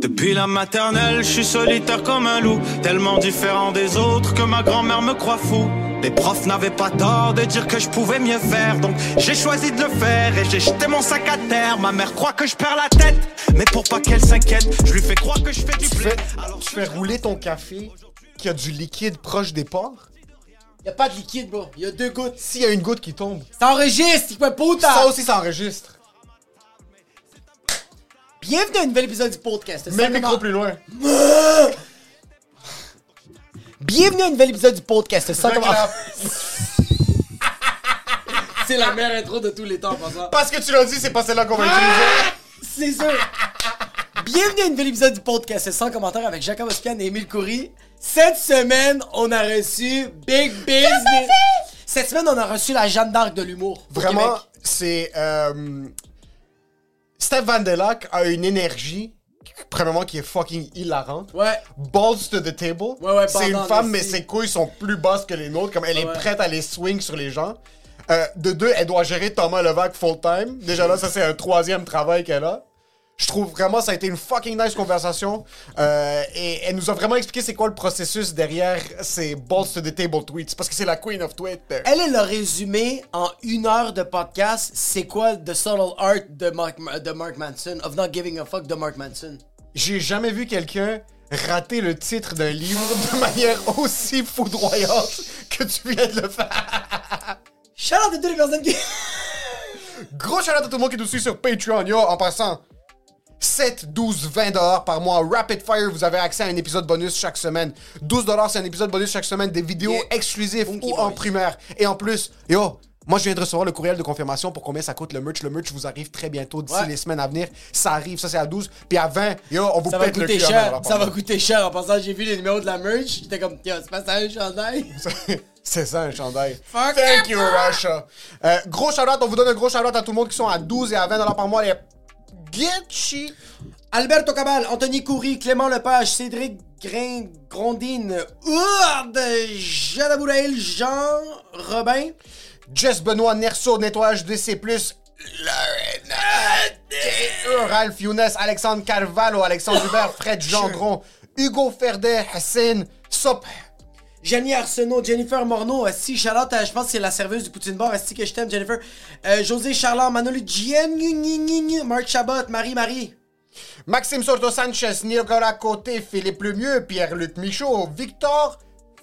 Depuis la maternelle, je suis solitaire comme un loup, tellement différent des autres que ma grand-mère me croit fou. Les profs n'avaient pas tort de dire que je pouvais mieux faire, donc j'ai choisi de le faire et j'ai jeté mon sac à terre. Ma mère croit que je perds la tête, mais pour pas qu'elle s'inquiète, je lui fais croire que je fais du Tu blé. fais, Alors tu fais rouler ton café qui a du liquide proche des pores? Y a pas de liquide, bro. Y a deux gouttes. S'il y a une goutte qui tombe, Ça enregistre, quoi, puta! ça aussi ça enregistre. Bienvenue à un nouvel épisode du podcast. Mets le Ça micro plus loin. Bienvenue à un nouvel épisode du podcast. Ça commence-. C'est la meilleure intro de tous les temps, en passant. Parce que tu l'as dit, c'est pas celle-là qu'on va Ah! utiliser. C'est sûr. Bienvenue à un nouvel épisode du podcast sans commentaire avec Jacob Ospian et Émile Coury. Cette semaine, on a reçu Big Business. Cette semaine, on a reçu la Jeanne d'Arc de l'humour. Vraiment, c'est. Euh, Steph Van Der a une énergie, premièrement, qui est fucking hilarante. Ouais. Balls to the table. Ouais, ouais, c'est une femme, mais ses couilles sont plus basses que les nôtres. Comme elle est prête à les swing sur les gens. Euh, de deux, elle doit gérer Thomas Levac full time. Déjà là, ça c'est un troisième travail qu'elle a. Je trouve vraiment ça a été une fucking nice conversation. Euh, et elle nous a vraiment expliqué c'est quoi le processus derrière ces balls to the table tweets. Parce que c'est la queen of Twitter. Elle est le résumé en une heure de podcast. C'est quoi The Subtle Art de Mark, de Mark Manson, of not giving a fuck de Mark Manson. J'ai jamais vu quelqu'un rater le titre d'un livre de manière aussi foudroyante que tu viens de le faire. Shout out à toutes les personnes qui. Gros shout à tout le monde qui nous suit sur Patreon. Yo, en passant, 7, 12, 20 dollars par mois. Rapid Fire, vous avez accès à un épisode bonus chaque semaine. 12 dollars, c'est un épisode bonus chaque semaine, des vidéos Yeah. exclusives Funky ou en primaire. Et en plus, yo, moi je viens de recevoir le courriel de confirmation pour combien ça coûte le merch. Le merch vous arrive très bientôt d'ici Ouais. les semaines à venir. Ça arrive, ça c'est à 12. Puis à 20, yo, on vous Ça va pète le coûter cul 20 cher. Ça va coûter cher. En passant, j'ai vu les numéros de la merch. J'étais comme, tiens, c'est pas ça un chandail? C'est ça un chandail. Fuck Thank you, Russia. Euh, gros shout on vous donne un gros shout à tout le monde qui sont à 12 et à 20 dollars par mois. Les Getchi. Alberto Cabal, Anthony Coury, Clément Lepage, Cédric Grain, Grondine, Ourde, Jeanne Abouraïl, Jean Robin. Jess Benoît, Nerso, Nettoyage DC+, Lorena, Ralph Younes, Alexandre Carvalho, Alexandre Hubert, Fred Gendron, Hugo Ferdet, Hassan, Sop. Jenny Arsenault, Jennifer Morneau, si Charlotte, euh, je pense que c'est la serveuse du Poutine Bar, si que je t'aime, Jennifer. Euh, José Charland, Manolo Gien, Marc Chabot, Marie-Marie. Maxime Sorto Sanchez, Nicolas Côté, Philippe Lemieux, Pierre-Luc Michaud, Victor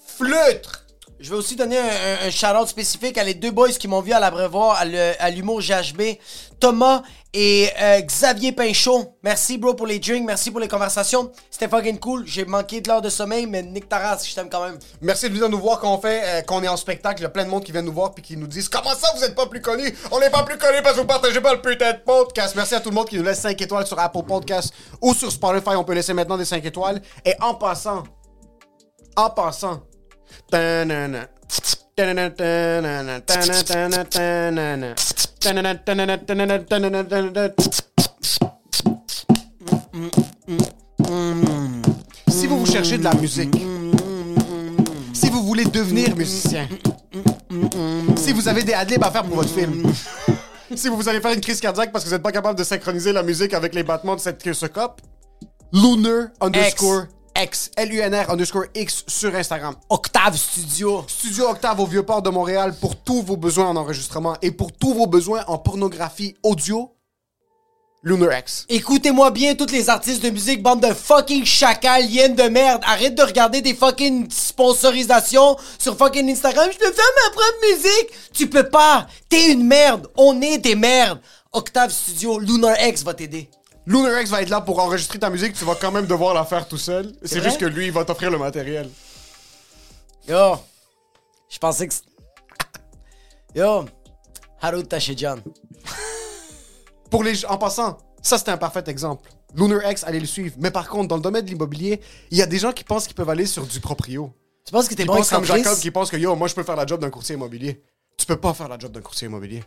Fleutre. Je vais aussi donner un, un, spécifique à les deux boys qui m'ont vu à l'abreuvoir, à l'humour GHB, Thomas et euh, Xavier Pinchot. Merci, bro, pour les drinks, merci pour les conversations. C'était fucking cool. J'ai manqué de l'heure de sommeil, mais Nick Taras, je t'aime quand même. Merci de venir nous voir quand on fait, euh, qu'on est en spectacle. Il y a plein de monde qui vient nous voir puis qui nous disent Comment ça vous êtes pas plus connus? On n'est pas plus connus parce que vous partagez pas le putain de podcast. Merci à tout le monde qui nous laisse 5 étoiles sur Apple Podcast ou sur Spotify. On peut laisser maintenant des 5 étoiles. Et en passant, en passant, si vous vous cherchez de la musique, si vous voulez devenir musicien, si vous avez des adlibs à faire pour votre film, si vous allez faire une crise cardiaque parce que vous n'êtes pas capable de synchroniser la musique avec les battements de cette queue ce cop, Lunar underscore X, L-U-N-R underscore X sur Instagram. Octave Studio. Studio Octave au Vieux-Port de Montréal pour tous vos besoins en enregistrement et pour tous vos besoins en pornographie audio. Lunar X. Écoutez-moi bien, tous les artistes de musique, bande de fucking chacals, hyènes de merde. Arrête de regarder des fucking sponsorisations sur fucking Instagram. Je peux faire ma propre musique. Tu peux pas. T'es une merde. On est des merdes. Octave Studio, Lunar X va t'aider. Lunar X va être là pour enregistrer ta musique, tu vas quand même devoir la faire tout seul. C'est vrai? juste que lui, il va t'offrir le matériel. Yo, je pensais que. Yo, Haru Tashijan. Pour les en passant, ça c'était un parfait exemple. Lunar X, allez le suivre. Mais par contre, dans le domaine de l'immobilier, il y a des gens qui pensent qu'ils peuvent aller sur du proprio. Tu penses que t'es Ils bon pensent comme excentrice? Jacob qui pense que yo, moi je peux faire la job d'un courtier immobilier. Tu peux pas faire la job d'un courtier immobilier.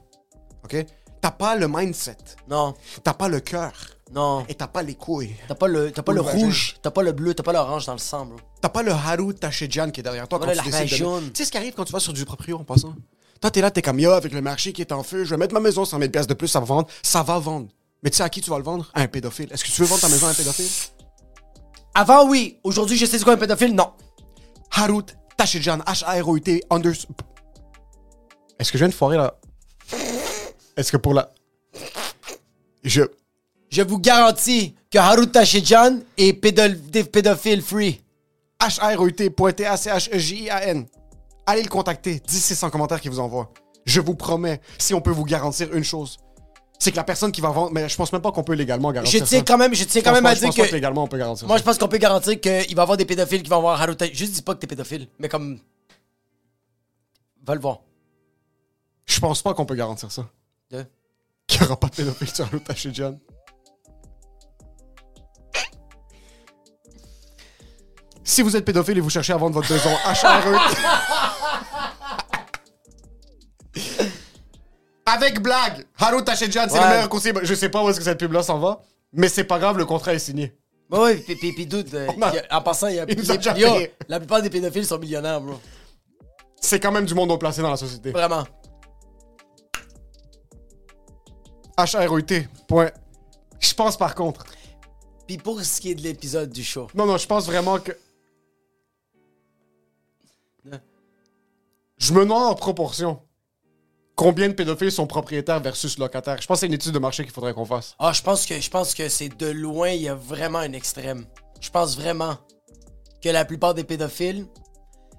OK? T'as pas le mindset, Non, t'as pas le cœur non. et t'as pas les couilles. T'as pas le, t'as pas le rouge, t'as pas le bleu, t'as pas l'orange dans le sang, bro. T'as pas le Haru Tashijan qui est derrière toi quand tu décides de... Tu sais ce qui arrive quand tu vas sur du proprio en passant? Toi, t'es là, t'es comme yo, avec le marché qui est en feu, je vais mettre ma maison 100 000 pièces de plus, ça va vendre. Ça va vendre. Mais tu sais à qui tu vas le vendre? À un pédophile. Est-ce que tu veux vendre ta maison à un pédophile? Avant, oui. Aujourd'hui, je sais c'est quoi un pédophile? Non. Harut Tashijan, H-A-R-O-U-T, under... Est-ce que je viens de foirer là? Est-ce que pour la... Je... Je vous garantis que Haru Tashijan est pédophile free. H-A-R-O-U-T, pointé A-C-H-E-J-I-A-N. Allez le contacter. 10 c'est 100 commentaires qu'il vous envoie. Je vous promets, si on peut vous garantir une chose, c'est que la personne qui va vendre... Mais je pense même pas qu'on peut légalement garantir Je tiens quand même, je tiens quand même à je dire pas que. légalement on peut garantir Moi, ça. je pense qu'on peut garantir qu'il va y avoir des pédophiles qui vont voir Haru Tashijan. Juste dis pas que t'es pédophile, mais comme. Va le voir. Je pense pas qu'on peut garantir ça. Qu'il n'y aura pas de pédophile sur Harut Tashijan. Si vous êtes pédophile et vous cherchez à vendre votre maison, H-A-R-E... Avec blague! Haru Tashijan, c'est Ouais. le meilleur conseiller. Je sais pas où est-ce que cette pub-là s'en va, mais c'est pas grave, le contrat est signé. Ouais, ouais, pis, pis, pis dude, euh, en passant, il y a. Il a y a- la plupart des pédophiles sont millionnaires, bro. C'est quand même du monde haut placé dans la société. Vraiment. H-A-R-E-T. Point. Je pense par contre. Pis pour ce qui est de l'épisode du show. Non, non, je pense vraiment que. Je me demande en proportion. Combien de pédophiles sont propriétaires versus locataires? Je pense que c'est une étude de marché qu'il faudrait qu'on fasse. Ah, je pense que je pense que c'est de loin, il y a vraiment un extrême. Je pense vraiment que la plupart des pédophiles,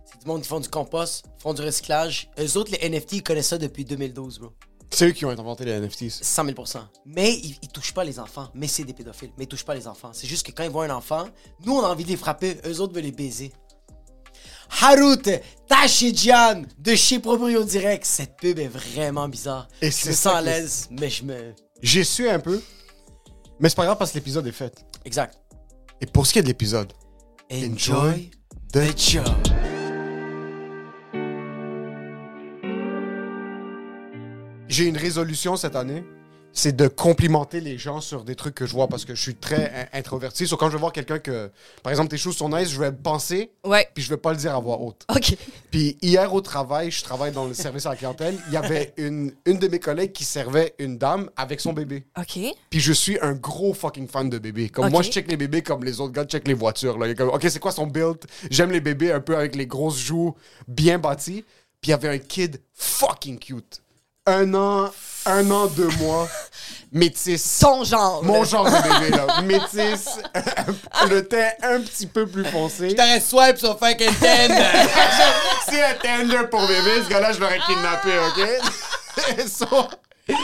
c'est du monde qui font du compost, font du recyclage. Eux autres, les NFT, ils connaissent ça depuis 2012, bro. C'est eux qui ont inventé les NFTs. 100 000% Mais ils, ils touchent pas les enfants. Mais c'est des pédophiles. Mais ils touchent pas les enfants. C'est juste que quand ils voient un enfant, nous, on a envie de les frapper. Eux autres veulent les baiser. Harut Tashijan de chez Proprio Direct. Cette pub est vraiment bizarre. Et je me sens à l'aise, mais je me... J'ai su un peu, mais c'est pas grave parce que l'épisode est fait. Exact. Et pour ce qui est de l'épisode, Enjoy de the show. J'ai une résolution cette année, c'est de complimenter les gens sur des trucs que je vois parce que je suis très in- introverti. Sur quand je vais voir quelqu'un que, par exemple, tes choses sont nice, je vais penser, Ouais. puis je vais pas le dire à voix haute. OK. Puis hier au travail, je travaille dans le service à la clientèle, il y avait une, une de mes collègues qui servait une dame avec son bébé. OK. Puis je suis un gros fucking fan de bébés. Comme moi, je check les bébés comme les autres gars check les voitures. Là. Comme, ok, c'est quoi son build? J'aime les bébés un peu avec les grosses joues bien bâties. Puis il y avait un kid fucking cute. Un an, un an, deux mois. Métis. Son genre. Mon genre de bébé, là. Métis. le teint un petit peu plus foncé. T'arrêtes swipe sur fucking 10. C'est un Tinder pour bébé, ce gars-là, je l'aurais kidnappé, OK? so, je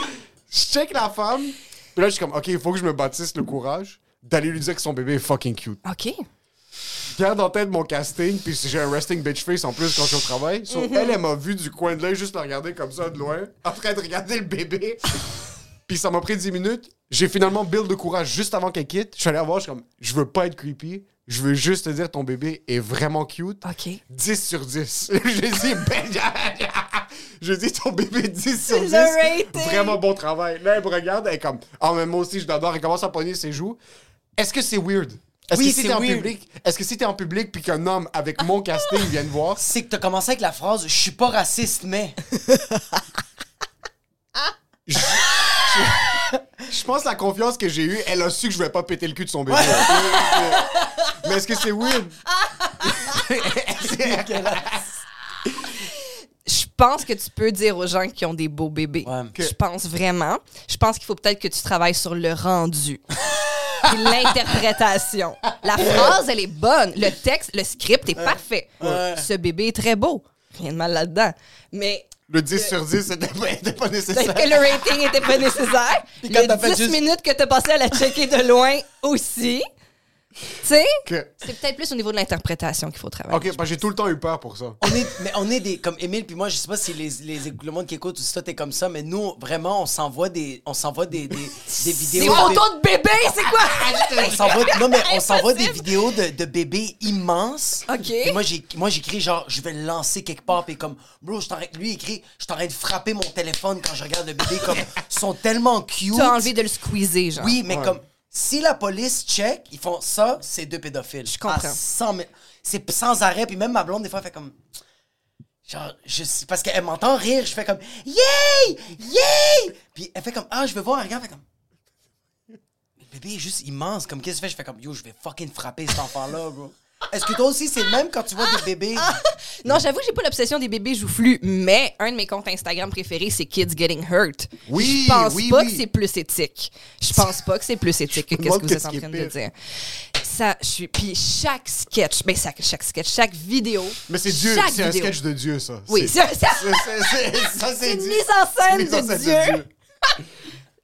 check la femme, puis là, je suis comme, OK, il faut que je me bâtisse le courage d'aller lui dire que son bébé est fucking cute. OK. Garde en tête mon casting, puis j'ai un resting bitch face en plus quand je suis au travail. So, elle, elle m'a vu du coin de l'œil, juste la regarder comme ça de loin, en train de regarder le bébé. Puis ça m'a pris 10 minutes. J'ai finalement build de courage juste avant qu'elle quitte. Je suis allé la voir, je suis comme, je veux pas être creepy. Je veux juste te dire, ton bébé est vraiment cute. OK. 10 sur 10. je dis, ben, je dis, ton bébé 10 sur 10. Le rating. Vraiment bon travail. Là, elle me regarde, elle est comme, ah, mais moi aussi, je l'adore. Elle commence à pogner ses joues. Est-ce que c'est weird? Est-ce Oui, que si t'es en weird. public, est-ce que si t'es en public puis qu'un homme avec mon casting vient te voir, C'est que t'as commencé avec la phrase Je suis pas raciste, mais. je pense la confiance que j'ai eue, elle a su que je vais pas péter le cul de son bébé. mais est-ce que c'est weird? Je pense que tu peux dire aux gens qui ont des beaux bébés. Ouais. Je pense vraiment. Je pense qu'il faut peut-être que tu travailles sur le rendu. Puis l'interprétation. La phrase, elle est bonne. Le texte, le script est parfait. Ouais. Ce bébé est très beau. Rien de mal là-dedans. Mais Le 10 sur 10, c'était pas, nécessaire. que le rating était pas nécessaire. Le t'as fait 10 juste- minutes que t'as passé à la checker de loin aussi. Tu sais, Que- c'est peut-être plus au niveau de l'interprétation qu'il faut travailler. Ok, parce que j'ai tout le temps eu peur pour ça. On est, mais on est des comme Émile puis moi je sais pas si les, les le monde qui écoute ou si toi t'es comme ça mais nous vraiment on s'envoie des on s'envoie des, des, des vidéos Des de- photos de bébé, c'est quoi? on s'envoie non mais on s'envoie des vidéos de, de bébés immenses Ok. Et moi j'ai moi j'écris genre je vais le lancer quelque part puis comme bro je t'arrête lui il écrit je t'arrête de frapper mon téléphone quand je regarde le bébé comme ils sont tellement cute Tu as envie de le squeezer, genre. oui mais comme si la police check ils font ça c'est deux pédophiles Je comprends. À 100 000 c'est sans arrêt puis même ma blonde des fois elle fait comme Genre, je parce qu'elle m'entend rire, je fais comme Yay! Yay! Puis elle fait comme Ah, je veux voir, elle regarde, elle fait comme. Le bébé est juste immense, comme qu'est-ce que tu fais? Je fais comme Yo, je vais fucking frapper cet enfant-là, bro. Est-ce que toi aussi c'est le même quand tu vois des bébés? Non, j'avoue j'ai pas l'obsession des bébés joufflus, mais un de mes comptes Instagram préférés, c'est Kids Getting Hurt. Oui, Je pense oui, pas oui. que c'est plus éthique. Je pense pas que c'est plus éthique que me qu'est-ce que vous êtes en train de dire. Ça, je suis. Puis chaque sketch, ben ça- chaque sketch, chaque vidéo. Mais c'est Dieu, c'est un sketch de Dieu, ça. Oui, C'est- c'est ça. une mise en scène de Dieu.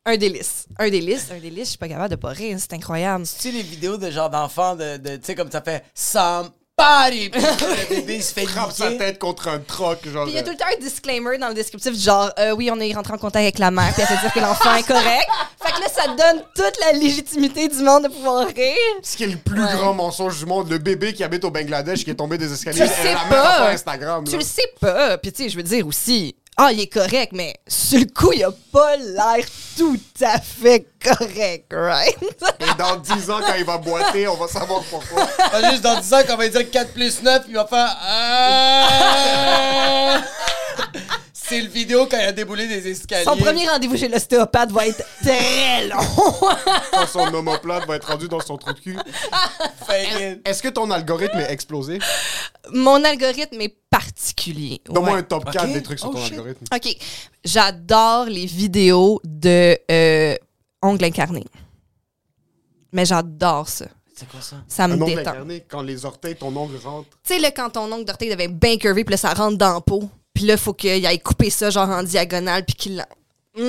Un délice. Un délice, un délice. Je suis pas capable de pas rire. C'est incroyable. tu sais, les vidéos de genre d'enfants, de, de- tu sais, comme ça fait Somebody! Puis le bébé il se fait Frappe sa tête contre un troc, genre. Puis il y a tout le temps un disclaimer dans le descriptif, genre, euh, oui, on est rentré en contact avec la mère, puis elle fait dire que l'enfant est correct. Fait que là, ça donne toute la légitimité du monde de pouvoir rire. Ce qui est le plus Ouais. grand mensonge du monde, le bébé qui habite au Bangladesh qui est tombé des escaliers. Tu le elle sais la même pas. Instagram. Tu là. le sais pas. Puis tu sais, je veux dire aussi, ah, il est correct, mais sur le coup, il a pas l'air tout à fait correct, right? Et dans 10 ans, quand il va boiter, on va savoir pourquoi. Pas juste dans 10 ans qu'on va dire 4 plus 9, il va faire. C'est le vidéo quand il a déboulé des escaliers. Son premier rendez-vous chez l'ostéopathe va être très long. Quand son omoplate va être rendu dans son trou de cul. Est-ce que ton algorithme est explosé? Mon algorithme est particulier. Donne-moi Ouais. un top 4 Ok. des trucs sur Oh, ton shit. algorithme. OK. J'adore les vidéos de euh, ongles incarnés. Mais j'adore ça. C'est quoi ça? Ça me Un ongle détend. incarné, quand les orteils, ton ongle rentre. Tu sais, là, quand ton ongle d'orteil devait bien curvé, puis là, ça rentre dans la peau. Puis là, faut qu'il aille couper ça, genre en diagonale, puis qu'il... Mmh,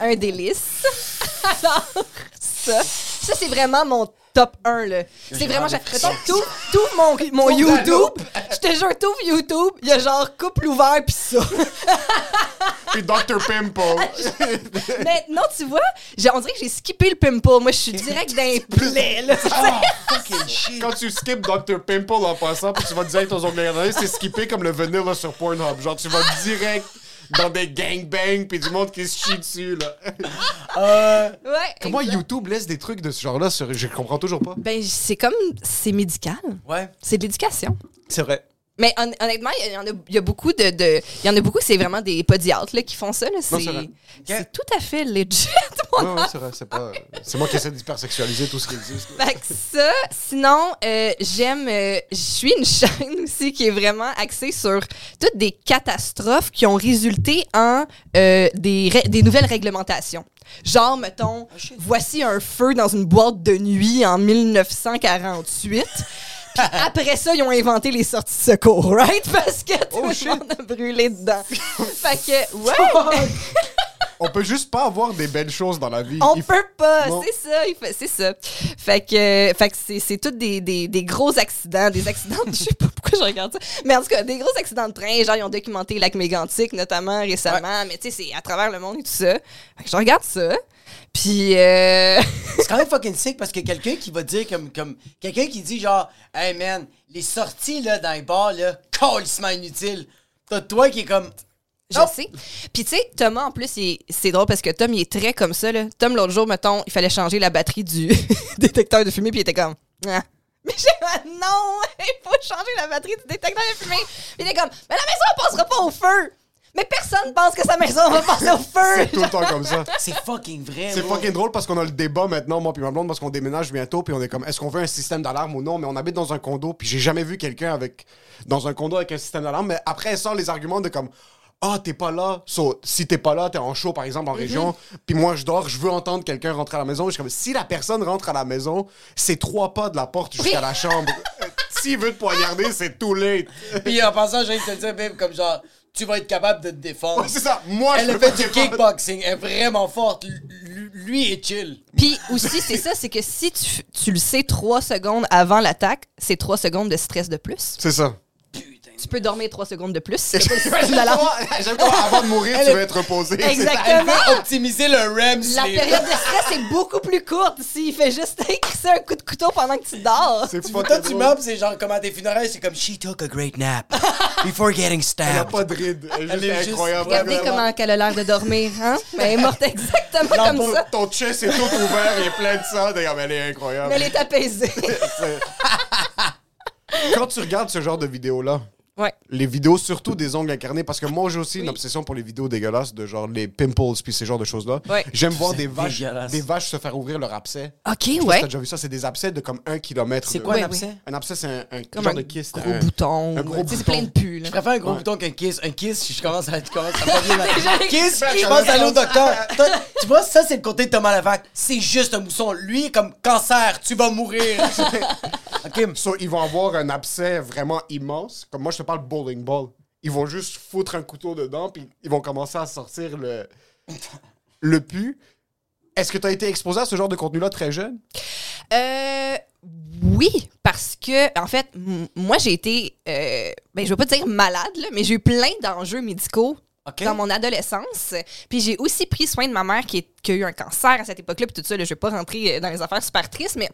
un délice. Alors, ça, ça c'est vraiment mon top 1, là. C'est vraiment... Mettons, tout, tout mon, mon YouTube, je te jure, tout YouTube, il y a genre couple ouvert, puis ça. Puis Dr. Pimple. Mais non, tu vois, j'ai- on dirait que j'ai skippé le pimple. Moi, je suis direct dans les plaies, là. Ah, fucking shit. Quand tu skips Dr. Pimple en passant, puis tu vas direct aux ongles incarnés, c'est skipper comme le vanilla sur Pornhub. Genre, tu vas direct dans des gangbangs, puis du monde qui se chie dessus, là. Euh, Ouais. Comment exact. YouTube laisse des trucs de ce genre-là sur... Je comprends toujours pas. Ben, c'est comme... C'est médical. ouais, C'est de l'éducation. c'est vrai. Mais hon- honnêtement, il y, en a, il y a beaucoup de, de- il y en a beaucoup, c'est vraiment des podiatres là, qui font ça. là. C'est tout à fait legit. Ouais, ouais, c'est vrai, c'est pas... C'est moi qui essaie d'hypersexualiser tout ce qui existe. Fait que ça, sinon, euh, j'aime. euh, Je suis une chaîne aussi qui est vraiment axée sur toutes des catastrophes qui ont résulté en euh, des, des nouvelles réglementations. Genre, mettons, voici un feu dans une boîte de nuit en 1948. Puis après ça, ils ont inventé les sorties de secours, right? Parce que tout le monde a brûlé dedans. fait que, ouais! On peut juste pas avoir des belles choses dans la vie. On Il peut pas, c'est ça, il fait- c'est ça. Fait que, fait que c'est, c'est tous des, des, des gros accidents, des accidents, je sais pas pourquoi je regarde ça, mais en tout cas, des gros accidents de train, genre ils ont documenté le lac Mégantic notamment récemment, mais tu sais, c'est à travers le monde et tout ça. Fait que je regarde ça, puis euh, C'est quand même fucking sick parce que quelqu'un qui va dire comme. comme quelqu'un qui dit genre, hey man, les sorties là, dans les bars, là, calissement inutile. T'as toi qui est comme. Je sais. Puis tu sais, Thomas, en plus, c'est drôle parce que Tom, il est très comme ça, là. Tom, l'autre jour, mettons, il fallait changer la batterie du détecteur de fumée, puis il était comme... Ah. Mais j'ai dit, non, il faut changer la batterie du détecteur de fumée. Puis il était comme, mais la maison, elle passera pas au feu. Mais personne pense que sa maison va passer au C'est feu! tout le temps comme ça. C'est fucking vrai. C'est fucking drôle parce qu'on a le débat maintenant, moi puis ma blonde, parce qu'on déménage bientôt, puis on est comme, est-ce qu'on veut un système d'alarme ou non? Mais on habite dans un condo, puis j'ai jamais vu quelqu'un avec dans un condo avec un système d'alarme. Mais après, elle sort les arguments de comme, ah, t'es pas là. So, si t'es pas là, t'es en show, par exemple, en région, puis moi, je dors, je veux entendre quelqu'un rentrer à la maison. Je suis comme, si la personne rentre à la maison, c'est trois pas de la porte jusqu'à la chambre. Euh, S'il veut te poignarder, c'est too late. Puis en passant, j'ai envie de te dire, babe, comme genre, tu vas être capable de te défendre. Ouais, c'est ça. Moi, Elle je a fait du kickboxing, elle est vraiment forte. L- Lui est chill. Puis aussi, c'est ça, c'est que si tu, tu le sais trois secondes avant l'attaque, c'est trois secondes de stress de plus. C'est ça. Tu peux dormir trois secondes de plus. J'aime pas avant de mourir, tu veux être reposé. Elle Exactement. optimiser le REM La période de stress est beaucoup plus courte s'il fait juste un coup de couteau pendant que tu dors. C'est Toi, tu meurs, c'est genre comme à tes funérailles, c'est comme She took a great nap before getting Elle a stabbed. pas de ride. Elle est incroyable. Regardez comment elle a l'air de dormir, hein? Mais elle est morte exactement comme ça. Ton chest est tout ouvert, il est plein de sang. D'ailleurs, elle est incroyable. Mais elle est apaisée. Quand tu regardes ce genre de vidéos-là, Ouais. les vidéos, surtout des ongles incarnés, parce que moi j'ai aussi une obsession pour les vidéos dégueulasses, de genre les pimples puis ces genres de choses-là. Ouais. J'aime voir des vaches, dégueulasse. des vaches se faire ouvrir leur abcès. OK, Je sais pas si ouais. T'as déjà vu ça? C'est des abcès de comme un kilomètre. C'est de- quoi un abcès? Un abcès, c'est un, un Comme genre un de kyste. gros un- bouton. un gros Tu sais, C'est bouton. plein de pus, là. Je préfère un gros Ouais. bouton qu'un kiss. Un kiss, je commence à, je commence à pas bien. Kiss, je pense à docteur. Toi, tu vois, ça, c'est le côté de Thomas Levac. C'est juste un mousson. Lui, comme cancer, tu vas mourir. OK. So, ils vont avoir un abcès vraiment immense. Comme moi, je te parle bowling ball. Ils vont juste foutre un couteau dedans, puis ils vont commencer à sortir le, le pu. Est-ce que tu as été exposé à ce genre de contenu-là très jeune? Euh, oui, parce que, en fait, moi, j'ai été, euh, ben, je veux pas dire malade, là, mais j'ai eu plein d'enjeux médicaux dans mon adolescence. Puis j'ai aussi pris soin de ma mère qui, est- qui a eu un cancer à cette époque-là, puis tout ça. Là, je vais pas rentrer euh, dans les affaires super tristes, mais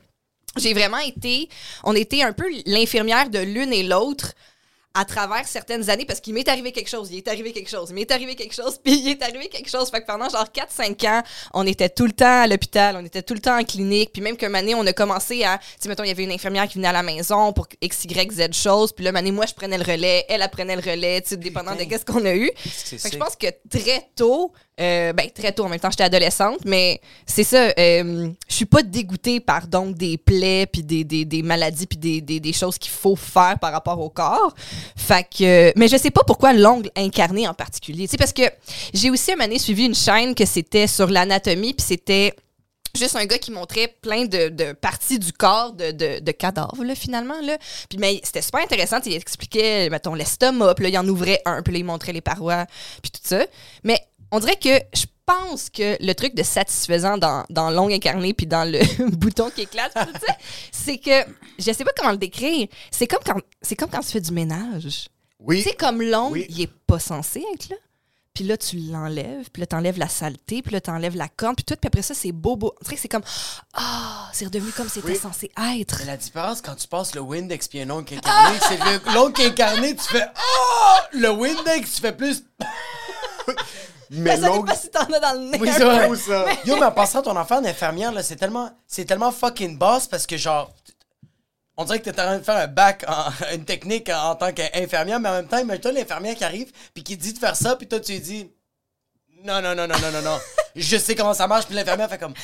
j'ai vraiment été, on était un peu l'infirmière de l'une et l'autre à travers certaines années parce qu'il m'est arrivé quelque chose, il est arrivé quelque chose, il m'est arrivé quelque chose, puis il est arrivé quelque chose. Fait que pendant genre 4-5 ans, on était tout le temps à l'hôpital, on était tout le temps en clinique, puis même qu'une année, on a commencé à, tu sais, mettons, il y avait une infirmière qui venait à la maison pour X, Y, Z choses, puis là, année, moi, je prenais le relais, elle, elle prenait le relais, tu sais, dépendant de qu'est-ce qu'on a eu. Fait que je pense que très tôt, euh, ben très tôt en même temps, j'étais adolescente, mais c'est ça, euh, je suis pas dégoûtée par donc des plaies, puis des, des, maladies, puis des, des, des choses qu'il faut faire par rapport au corps. Fait que, mais je sais pas pourquoi l'ongle incarné en particulier. Tu parce que j'ai aussi un donné suivi une chaîne que c'était sur l'anatomie, puis c'était juste un gars qui montrait plein de, parties du corps de, de, de cadavres, là, finalement. Là. Puis mais c'était super intéressant. Il expliquait, mettons, l'estomac, puis là, il en ouvrait un, puis là, il montrait les parois, puis tout ça. Mais on dirait que je pense que le truc de satisfaisant dans, dans l'ongle incarné puis dans le bouton qui éclate, c'est que je sais pas comment le décrire. C'est comme quand c'est comme quand tu fais du ménage. Oui. Tu sais, comme l'ongle, Oui. il est pas censé être là. Puis là, tu l'enlèves, puis là, t'enlèves la saleté, puis là, t'enlèves la corne, puis tout, puis après ça, c'est beau, beau. Tu sais, c'est comme, ah, c'est redevenu comme c'était Oui. censé être. Mais la différence quand tu passes le Windex puis un ongle incarné, c'est le l'ongle incarné, tu fais Oh! Le Windex, tu fais plus. Mais ça dépend si t'en as dans le nez. Oui, ça? Yo, mais en passant ton enfant d'infirmière, là, c'est tellement, c'est tellement fucking boss parce que genre. On dirait que t'es en train de faire un bac, en, une technique en, en tant qu'infirmière, mais en même temps, imagine-toi l'infirmière qui arrive, puis qui dit de faire ça, puis toi, tu lui dis Non, non, non, non, non, non, non. Je sais comment ça marche, puis l'infirmière fait comme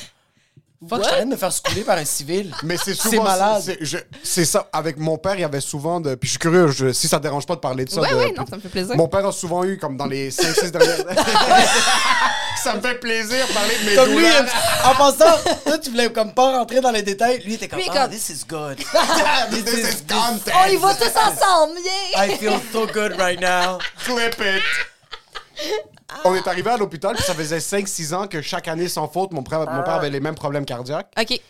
Fuck, je train de me faire secouler par un civil. Mais c'est C'est souvent malade. c'est- je- C'est ça. Avec mon père, il y avait souvent de. Puis je suis curieux, je- si ça te dérange pas de parler de ça. Ouais, de- ouais, non, ça me fait plaisir. Mon père a souvent eu, comme dans les 5-6 dernières Ça me fait plaisir de parler de mes Comme lui, douleurs. en passant, toi, tu voulais comme pas rentrer dans les détails. Lui, il était comme, Lui, ah, comme- this is good. This is content. On y va tous ensemble, yeah! I feel so good right now. Clip it. On est arrivé à l'hôpital, puis ça faisait 5-6 ans que chaque année, sans faute, mon père, mon père avait les mêmes problèmes cardiaques. OK.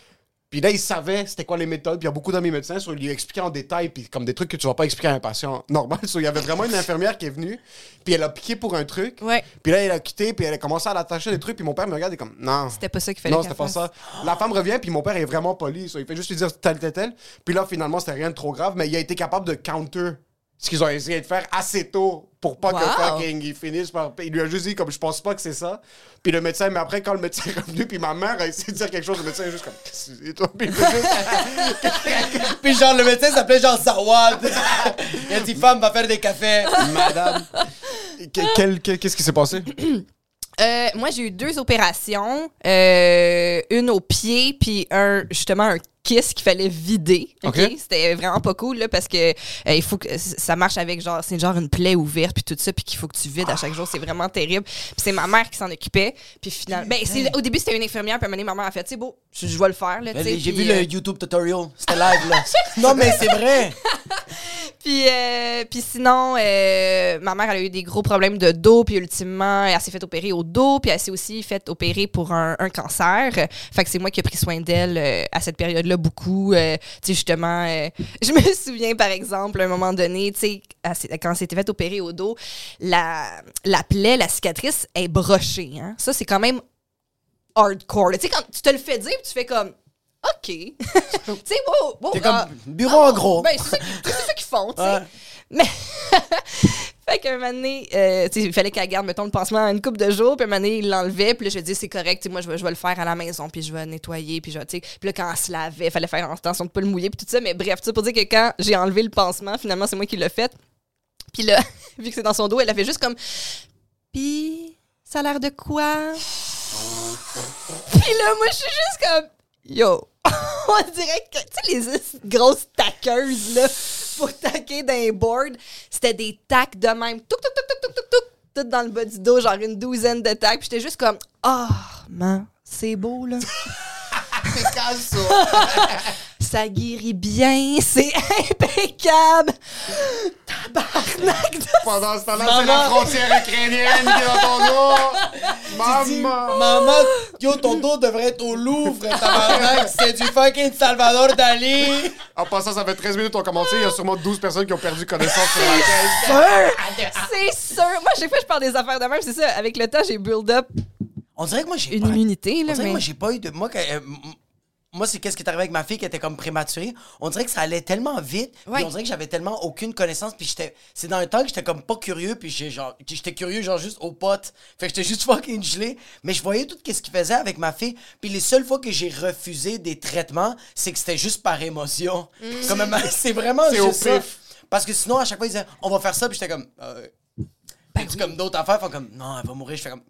Puis là, il savait c'était quoi les méthodes. Puis il y a beaucoup d'amis médecins, il lui expliquait en détail, puis comme des trucs que tu vas pas expliquer à un patient normal. So, il y avait vraiment une infirmière qui est venue, puis elle a piqué pour un truc. Ouais. Puis là, elle a quitté, puis elle a commencé à l'attacher des trucs, puis mon père me regarde et comme, non. C'était pas ça qu'il fallait Non, c'était pas ça. La femme revient, puis mon père est vraiment poli. so, il fait juste lui dire tel, tel, tel. Puis là, finalement, c'était rien de trop grave, mais il a été capable de counter ce qu'ils ont essayé de faire assez tôt pour pas que Wow. fucking ils finissent par. Il lui a juste dit, comme, je pense pas que c'est ça. Puis le médecin, mais après, quand le médecin est revenu, puis ma mère a essayé de dire quelque chose, le médecin est juste comme, qu'est-ce que c'est, toi? Puis il juste- Puis genre, le médecin s'appelait genre Zawad. Il a dit, femme, va faire des cafés. Madame. Que- Qu'est-ce qui s'est passé? Euh, moi, j'ai eu deux opérations. euh, une au pied, puis un, justement, un kiss qu'il fallait vider. OK? C'était vraiment pas cool, là, parce que euh, il faut que ça marche avec, genre, c'est genre une plaie ouverte, puis tout ça, puis qu'il faut que tu vides à chaque jour. C'est vraiment terrible. Puis c'est ma mère qui s'en occupait. Puis finalement, ben, c'est- au début, c'était une infirmière, puis à un moment donné, ma mère a fait, tu sais, bon, je, je vais le faire, là, sais. J'ai vu euh, le YouTube tutorial. C'était live, là. non, mais c'est vrai. Puis, euh, puis sinon, euh, ma mère elle a eu des gros problèmes de dos, puis ultimement, elle s'est fait opérer au dos, puis elle s'est aussi fait opérer pour un, un cancer. Euh, Fait que c'est moi qui ai pris soin d'elle euh, à cette période-là beaucoup. Euh, tu sais, justement, euh, je me souviens, par exemple, à un moment donné, tu sais, s'est- quand elle s'était fait opérer au dos, la, la plaie, la cicatrice est brochée. Hein? Ça, c'est quand même hardcore. Tu sais, quand tu te le fais dire, tu fais comme... OK. tu sais, wow, wow, T'es comme ah, bureau en gros. ben, c'est ça, qu'ils- c'est ça qu'ils font, tu sais. Ouais. Mais. fait qu'un moment donné, euh, il fallait qu'elle garde, mettons, le pansement une couple de jours. Puis un moment donné, il l'enlevait. Puis là, je dis, c'est correct, tu sais, moi, je vais, je le faire à la maison. Puis je vais nettoyer. Puis je. Puis là, quand elle se lavait, il fallait faire attention de pas le mouiller. Puis tout ça. Mais bref, pour dire que quand j'ai enlevé le pansement, finalement, c'est moi qui l'ai fait. Puis là, vu que c'est dans son dos, elle a fait juste comme. Puis, ça a l'air de quoi? Puis là, moi, je suis juste comme. Yo! On dirait que, tu sais, les grosses taqueuses, là, pour taquer d'un board, c'était des tacs de même. Touc, touc, touc, touc, touc, touc, tout dans le bas du dos, genre une douzaine de tacs. Puis j'étais juste comme, ah, man, c'est beau, là. Ça guérit bien, c'est impeccable. Tabarnak de Pendant ce temps-là, c'est la frontière ukrainienne qui est dans ton dos. Dis, Maman! Maman, yo, ton dos devrait être au Louvre, tabarnak. C'est du fucking Salvador Dali. En passant, ça fait 13 minutes qu'on a commencé. Il y a sûrement 12 personnes qui ont perdu connaissance sur la caisse. C'est sûr. Moi, chaque fois je parle des affaires de même, c'est ça. Avec le temps, j'ai build up On dirait que moi, j'ai une pas- immunité, On là. dirait que moi, j'ai pas eu de. Moi, quand- euh, moi c'est qu'est-ce qui est arrivé avec ma fille qui était comme prématurée. On dirait que ça allait tellement vite. Puis on dirait que j'avais tellement aucune connaissance. Puis j'étais. C'est dans un temps que j'étais comme pas curieux. Puis j'ai genre. J'étais curieux, genre juste aux potes. Fait que j'étais juste fucking gelé. Mais je voyais tout ce qu'il faisait avec ma fille. Puis les seules fois que j'ai refusé des traitements, c'est que c'était juste par émotion. Comme un- c'est vraiment C'est au juste ça. pif. Parce que sinon, à chaque fois, ils disaient, on va faire ça. Puis j'étais comme. euh, tu comme d'autres affaires font comme non, elle va mourir. Je fais comme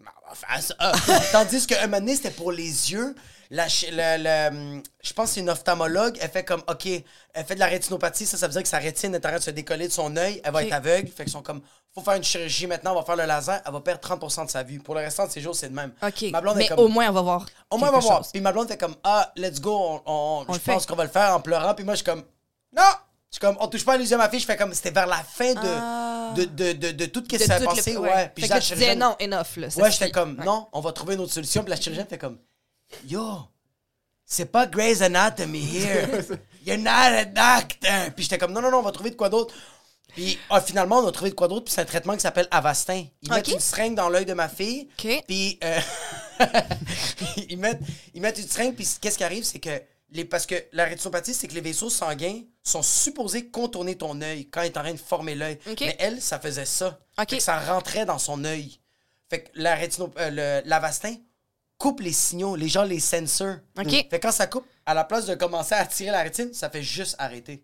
ça. Tandis qu'un moment donné, c'était pour les yeux. La, ch- la- la, je pense que c'est une ophtalmologue. Elle fait comme OK, elle fait de la rétinopathie. Ça, ça veut dire que sa rétine est en train de se décoller de son œil. Elle va être aveugle. Fait qu'ils sont comme faut faire une chirurgie maintenant, on va faire le laser. Elle va perdre 30% de sa vue. Pour le restant de ses jours, c'est de même. OK. Ma blonde est mais comme, au moins, on va voir. au moins, on va voir. chose. Puis ma blonde fait comme Ah, let's go, on, on- On je le pense qu'on va le faire en pleurant. Puis moi, je suis comme Non! Je suis comme, on touche pas à ma fille. Je fais comme, c'était vers la fin de, Ah. de, de, de, de tout ce qui s'est le- passé. ouais. Ouais. Puis Fait je que la tu disais non, enough, là. Ouais, j'étais comme, Ouais. non, on va trouver une autre solution. Puis la chirurgienne fait comme, yo, c'est pas Grey's Anatomy here. You're not a doctor. Puis j'étais comme, non, non, non, on va trouver de quoi d'autre. Puis ah, finalement, on a trouvé de quoi d'autre. Puis c'est un traitement qui s'appelle Avastin. Ils mettent une seringue dans l'œil de ma fille. Puis euh, ils, mettent, ils mettent une seringue. Puis qu'est-ce qui arrive, c'est que. Les, parce que la rétinopathie, c'est que les vaisseaux sanguins sont supposés contourner ton œil quand il est en train de former l'œil. Mais elle, ça faisait ça. Fait que ça rentrait dans son œil. Fait que la rétino, euh, le- l'Avastin coupe les signaux, les gens les sensors. Ok. Fait que quand ça coupe, à la place de commencer à tirer la rétine, ça fait juste arrêter.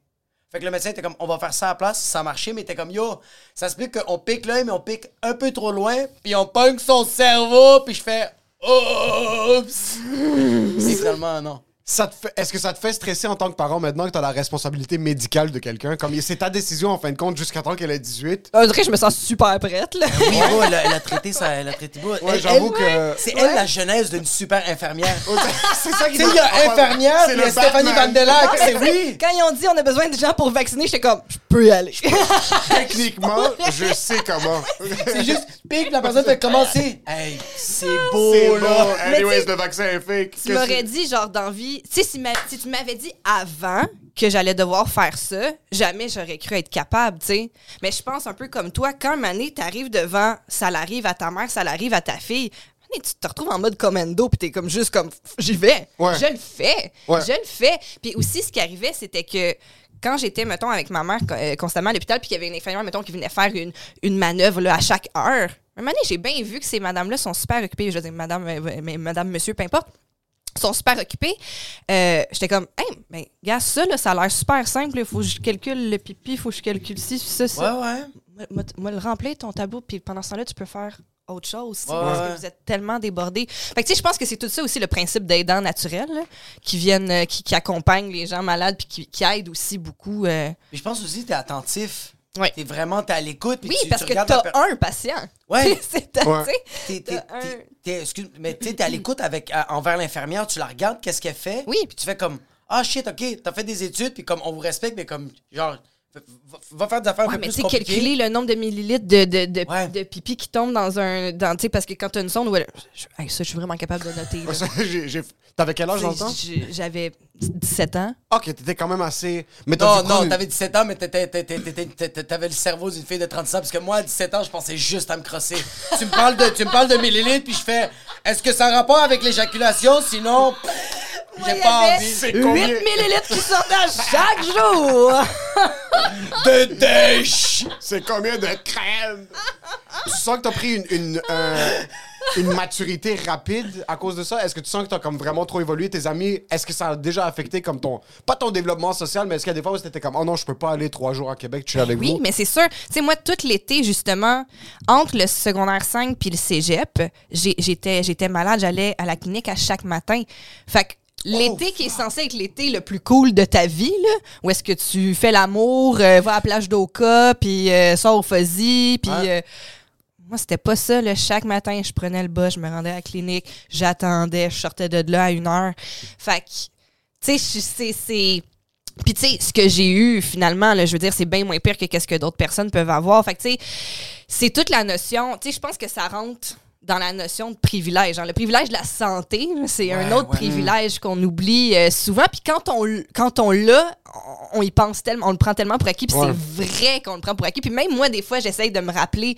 Fait que le médecin était comme, on va faire ça à la place, ça a marché, mais il était comme, yo, ça se peut qu'on pique l'œil, mais on pique un peu trop loin, puis on pogne son cerveau, puis je fais, oups! Finalement, non. Ça te fait- Est-ce que ça te fait stresser en tant que parent maintenant que tu as la responsabilité médicale de quelqu'un? Comme c'est ta décision en fin de compte jusqu'à temps qu'elle ait 18. On dirait que je me sens super prête, là. Oui, elle, a, elle a traité ça, elle a traité. Elle- j'avoue elle- que- C'est elle la genèse d'une super infirmière. c'est ça qui Tu sais, il y a infirmière, C'est Stéphanie Batman. Vandelac, c'est oui! Quand ils ont dit on a besoin de gens pour vacciner, j'étais comme, je peux y aller. Techniquement, je sais comment. C'est juste, pique, la personne fait commencer. Hey, c'est beau, C'est là! Anyways, le vaccin est fake. tu m'aurais dit, genre, d'envie. Tu sais, si, tu m'avais dit avant que j'allais devoir faire ça, jamais j'aurais cru être capable, tu sais. Mais je pense un peu comme toi, quand année, t'arrives devant, ça l'arrive à ta mère, ça l'arrive à ta fille. mané, Tu te retrouves en mode commando, puis t'es comme juste comme, j'y vais. Ouais. Je le fais. Ouais. Je le fais. Puis aussi, ce qui arrivait, c'était que quand j'étais, mettons, avec ma mère euh, constamment à l'hôpital, puis qu'il y avait une infirmière, mettons, qui venait faire une, une manœuvre là, à chaque heure, un moment j'ai bien vu que ces madames-là sont super occupées. Je veux dire, madame, euh, mais madame, monsieur, peu importe. Sont super occupés. Euh, J'étais comme, hey, ben, gars, ça, là, ça a l'air super simple. Il faut que je calcule le pipi, il faut que je calcule ci, ça, ça. Ouais, ouais. Moi, le remplir ton tableau, puis pendant ce temps-là, tu peux faire autre chose Ouais, parce ouais. que vous êtes tellement débordés. Fait que, tu sais, je pense que c'est tout ça aussi le principe d'aidants naturels, là, qui viennent, euh, qui, qui accompagnent les gens malades, puis qui, qui aident aussi beaucoup. euh, Puis je pense aussi que t'es attentif. Ouais. T'es vraiment, t'es à l'écoute. puis Oui, tu- parce tu que regardes t'as per- un patient. Ouais. c'est excuse, mais tu sais, t'es à l'écoute avec, euh, envers l'infirmière, tu la regardes, qu'est-ce qu'elle fait? Oui. Puis tu fais comme, ah shit, ok, t'as fait des études, puis comme on vous respecte, mais comme, genre, va, faire des affaires Ouais, un peu mais plus tu sais, compliquées. calculer le nombre de millilitres de, de, de, Ouais. de pipi qui tombe dans un. Dans, tu sais, parce que quand tu as une sonde, ouais, je- hey, ça, je suis vraiment capable de noter. T'avais quel âge dans le temps? J'avais 17 ans. Ok, t'étais quand même assez. Mais Non, non, t'avais 17 ans, mais t'avais le cerveau d'une fille de 36 ans, parce que moi, à 17 ans, je pensais juste à me crosser. tu, me parles de, tu me parles de millilitres, puis je fais, est-ce que ça a rapport avec l'éjaculation? Sinon, j'ai pas envie. C'est 8 combien? millilitres qui sortaient à chaque jour. De dèche! C'est combien de crème? tu sens que t'as pris une, une, euh, une maturité rapide à cause de ça? Est-ce que tu sens que t'as comme vraiment trop évolué? Tes amis, est-ce que ça a déjà affecté comme ton... Pas ton développement social, mais est-ce qu'il y a des fois où t'étais comme « Oh non, je peux pas aller trois jours à Québec, tu suis avec Oui, vous? mais c'est sûr. Tu sais, moi, tout l'été, justement, entre le secondaire 5 puis le cégep, j'étais malade. J'allais à la clinique à chaque matin. Fait que l'été qui est censé être l'été le plus cool de ta vie, là, où est-ce que tu fais l'amour, euh, va à la plage d'Oka, puis euh, sors au fuzzy, puis... Ouais. euh, moi, c'était pas ça. Là. Chaque matin, je prenais le bus, je me rendais à la clinique, j'attendais, je sortais de là à une heure. Fait que, tu sais, c'est... c'est- puis tu sais, ce que j'ai eu finalement, là, je veux dire, c'est bien moins pire que qu'est-ce que d'autres personnes peuvent avoir. Fait que tu sais, c'est toute la notion. Tu sais, je pense que ça rentre dans la notion de privilège. hein. Le privilège de la santé, c'est un autre ouais. privilège qu'on oublie euh, souvent. Puis quand on quand on l'a, on, y pense tellement, on le prend tellement pour acquis. Puis Ouais. c'est vrai qu'on le prend pour acquis. Puis même moi, des fois, j'essaye de me rappeler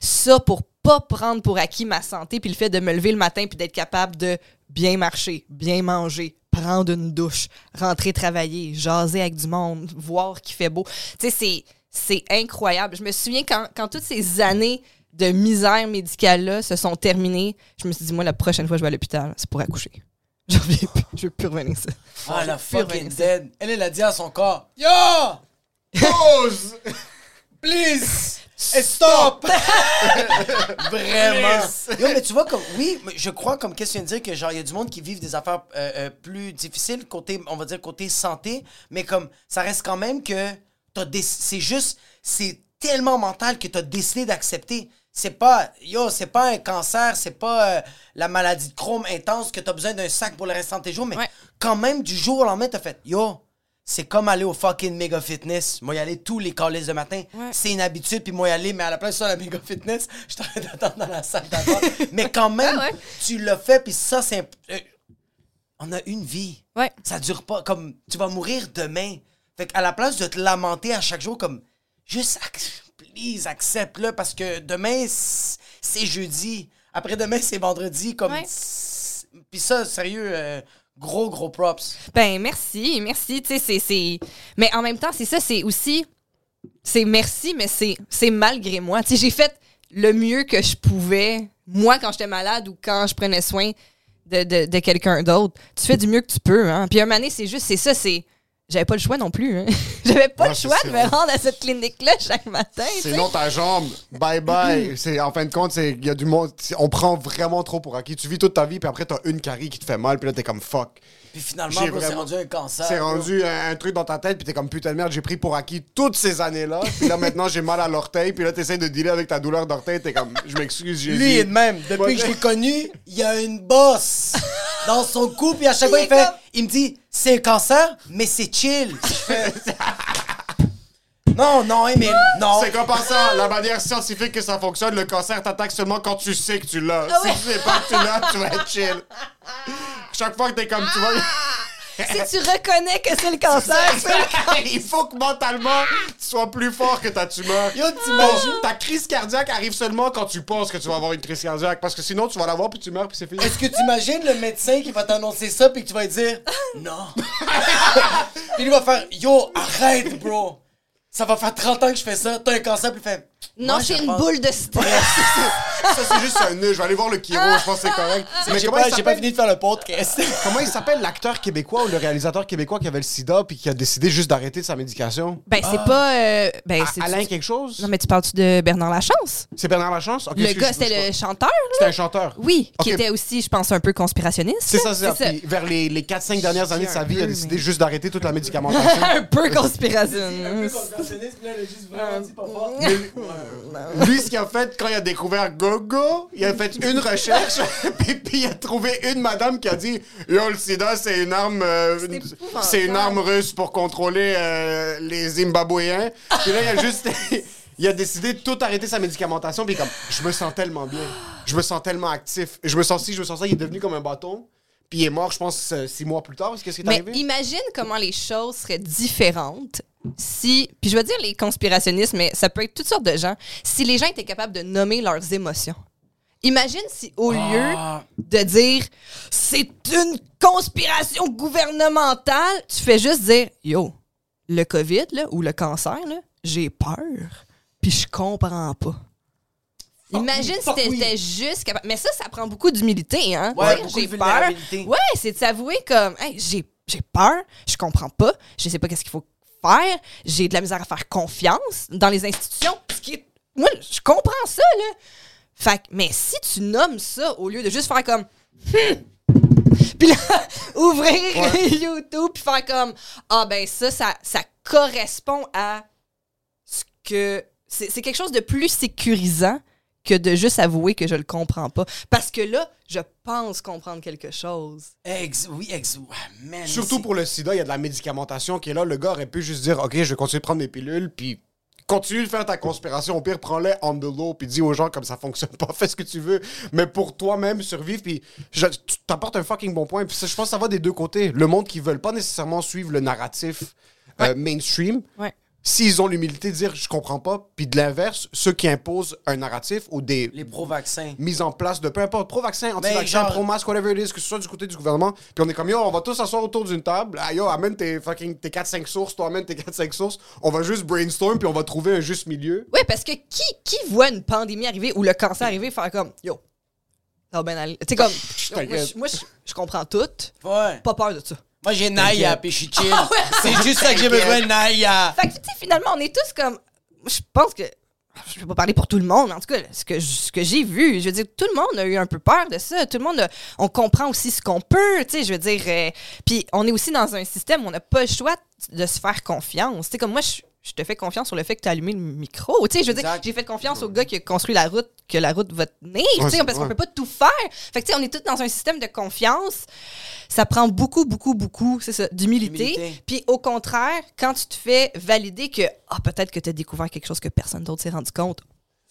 ça pour pas prendre pour acquis ma santé. Puis le fait de me lever le matin puis d'être capable de bien marcher, bien manger, prendre une douche, rentrer travailler, jaser avec du monde, voir qu'il fait beau. Tu sais, c'est, c'est incroyable. Je me souviens quand, quand toutes ces années de misère médicale-là se sont terminées, je me suis dit, moi, la prochaine fois que je vais à l'hôpital, c'est pour accoucher. J'en reviens plus. Je veux plus revenir ça. Ah, la Je veux plus fucking revenir ça. dead. Elle, elle a dit à son corps, Yo! Pause! Please! Et stop! Vraiment. Yo, mais tu vois, comme, oui, je crois, comme qu'est-ce que tu viens de dire, que genre, il y a du monde qui vivent des affaires euh, euh, plus difficiles, côté, on va dire, côté santé, mais comme, ça reste quand même que t'as c'est juste, c'est tellement mental que t'as décidé d'accepter. C'est pas, yo, c'est pas un cancer, c'est pas euh, la maladie de Crohn intense que t'as besoin d'un sac pour le restant de tes jours, mais Ouais. quand même, du jour au lendemain, t'as fait, yo, c'est comme aller au fucking Mega Fitness. Moi, y aller tous les calices de matin. Ouais. C'est une habitude, puis moi, y aller, mais à la place de ça, la Mega Fitness, je t'en d'attendre dans la salle d'attente. mais quand même, Ah ouais. tu l'as fait, puis ça, c'est. euh, on a une vie. Ça dure pas. Comme, tu vas mourir demain. Fait qu'à la place de te lamenter à chaque jour, comme, juste, please, accepte-le, parce que demain, c'est jeudi. Après-demain, c'est vendredi. Comme. Ouais. Puis ça, sérieux, euh, gros, gros props. Ben, merci, merci. Tu sais, c'est- c'est. Mais en même temps, c'est ça, c'est aussi. C'est merci, mais c'est c'est malgré moi. Tu sais, j'ai fait le mieux que je pouvais, moi, quand j'étais malade ou quand je prenais soin de, de, de quelqu'un d'autre. Tu fais du mieux que tu peux, hein. Puis un moment c'est juste, c'est ça, c'est. J'avais pas le choix non plus, hein. J'avais pas le c'est choix de me rendre à cette clinique-là chaque matin. sais. Sinon, ta jambe, bye bye. C'est, en fin de compte, c'est, il y a du monde. c'est- On prend vraiment trop pour acquis. Tu vis toute ta vie, puis après, t'as une carie qui te fait mal, puis là, t'es comme fuck. Puis finalement, J'ai c'est rendu un cancer. C'est rendu un, un truc dans ta tête, puis t'es comme putain de merde, j'ai pris pour acquis toutes ces années-là. Puis là, maintenant, j'ai mal à l'orteil, puis là, t'essaies de dealer avec ta douleur d'orteil, t'es comme, je m'excuse, Jésus. Lui, il est de même. Depuis Ouais. que je l'ai connu, il y a une bosse dans son cou, puis à chaque fois, il fait. comme- Il me dit, c'est un cancer, mais c'est chill. Non, non, Emile, non. C'est comme par ça, la manière scientifique que ça fonctionne, le cancer t'attaque seulement quand tu sais que tu l'as. Ah Si tu sais pas que tu l'as, tu vas être chill. Chaque fois que t'es comme, tu vois... Si tu reconnais que c'est le cancer, c'est Il faut que mentalement, tu sois plus fort que ta tumeur. Yo, t'imagines? Ta crise cardiaque arrive seulement quand tu penses que tu vas avoir une crise cardiaque. Parce que sinon, tu vas l'avoir, puis tu meurs, puis c'est fini. Est-ce que tu imagines le médecin qui va t'annoncer ça, puis que tu vas lui dire non? puis il va faire Yo, arrête, bro. Ça va faire 30 ans que je fais ça. T'as un cancer, puis fait. Non, c'est une pense- boule de stress. Ça, c'est juste un nœud. Je vais aller voir le Kiro, je pense que c'est correct. Mais J'ai comment pas, fini de faire le podcast. Comment il s'appelle l'acteur québécois ou le réalisateur québécois qui avait le sida puis qui a décidé juste d'arrêter sa médication? Ben, c'est pas. euh, ben, c'est. Alain quelque chose? Non, mais tu parles-tu de Bernard Lachance? C'est Bernard Lachance? Ok, le gars, c'était le chanteur, C'était là? un chanteur. Oui, qui était aussi, je pense, un peu conspirationniste. C'est là. ça, c'est ça. Vers les, les 4-5 dernières années de sa vie, il a peu, décidé juste d'arrêter toute la médicamentation. un peu conspirationniste. Lui, ce qu'il a fait quand il a découvert Gogo, il a fait une recherche, puis, puis il a trouvé une madame qui a dit Yo, le sida, c'est une arme euh, C'est une arme russe pour contrôler euh, les Zimbabwéens. Puis là, il a juste. Il a décidé de tout arrêter sa médicamentation, puis comme, je me sens tellement bien. Je me sens tellement actif. Je me sens ci, je me sens ça. Il est devenu comme un bâton. Puis il est mort, je pense, euh, six mois plus tard. Qu'est-ce qui est Mais arrivé? imagine comment les choses seraient différentes si. Puis je vais dire les conspirationnistes, mais ça peut être toutes sortes de gens. Si les gens étaient capables de nommer leurs émotions. Imagine si au lieu de dire c'est une conspiration gouvernementale, tu fais juste dire yo, le COVID là, ou le cancer, là, j'ai peur, puis je comprends pas. Imagine si oui. t'étais juste capable. Mais ça, ça prend beaucoup d'humilité, hein? Ouais, j'ai peur. Ouais, c'est de s'avouer comme, hey, j'ai, j'ai peur, je comprends pas, je sais pas qu'est-ce qu'il faut faire, j'ai de la misère à faire confiance dans les institutions. Ce qui est, moi, je comprends ça, là. Fait que- mais si tu nommes ça au lieu de juste faire comme, Hmm. puis là, ouvrir YouTube puis faire comme, ah ben ça, ça, ça correspond à ce que. C'est quelque chose de plus sécurisant que de juste avouer que je le comprends pas. Parce que là, je pense comprendre quelque chose. Ex, oui, ex. man, Surtout pour le sida, il y a de la médicamentation qui est là. Le gars aurait pu juste dire Ok, je vais continuer de prendre mes pilules, puis continue de faire ta conspiration. Au pire, prends-les on the low, puis dis aux gens comme ça fonctionne pas, fais ce que tu veux. Mais pour toi-même, survivre, puis je- tu t'apportes un fucking bon point. Puis ça, je pense que ça va des deux côtés. Le monde qui veulent pas nécessairement suivre le narratif euh, mainstream. Ouais. S'ils ont l'humilité de dire je comprends pas, puis de l'inverse, ceux qui imposent un narratif ou des Les pro-vaccins. mise en place de peu importe, pro-vaccin, Mais anti-vaccin, genre- pro-masque, whatever it is, que ce soit du côté du gouvernement. Puis on est comme, yo, on va tous s'asseoir autour d'une table. Ah, yo, amène tes fucking tes 4-5 sources, toi amène tes 4-5 sources. On va juste brainstorm, puis on va trouver un juste milieu. Oui, parce que qui, qui voit une pandémie arriver ou le cancer arriver faire comme Yo, ça va bien aller. Tu sais, comme. yo, moi, T'inquiète. je- moi, je, je comprends tout. Ouais. Pas peur de ça. Moi, j'ai Naya, puis je suis chill. Ah ouais. C'est juste ça que j'ai besoin de Naya. Fait que, tu sais, finalement, on est tous comme. Je pense que. Je vais pas parler pour tout le monde, mais en tout cas, ce que, ce que j'ai vu, je veux dire, tout le monde a eu un peu peur de ça. Tout le monde, a- on comprend aussi ce qu'on peut, tu sais, je veux dire. euh, Puis on est aussi dans un système où on n'a pas le choix de se faire confiance. Tu sais, comme moi, je, je te fais confiance sur le fait que tu as allumé le micro. Tu sais, je veux dire, j'ai fait confiance au gars qui a construit la route, que la route va tenir, tu Ouais, sais, parce qu'on ouais. peut pas tout faire. Fait que, tu sais, on est tous dans un système de confiance. Ça prend beaucoup, beaucoup, beaucoup, c'est ça, d'humilité. D'humilité. Puis au contraire, quand tu te fais valider que ah peut-être que tu as découvert quelque chose que personne d'autre s'est rendu compte.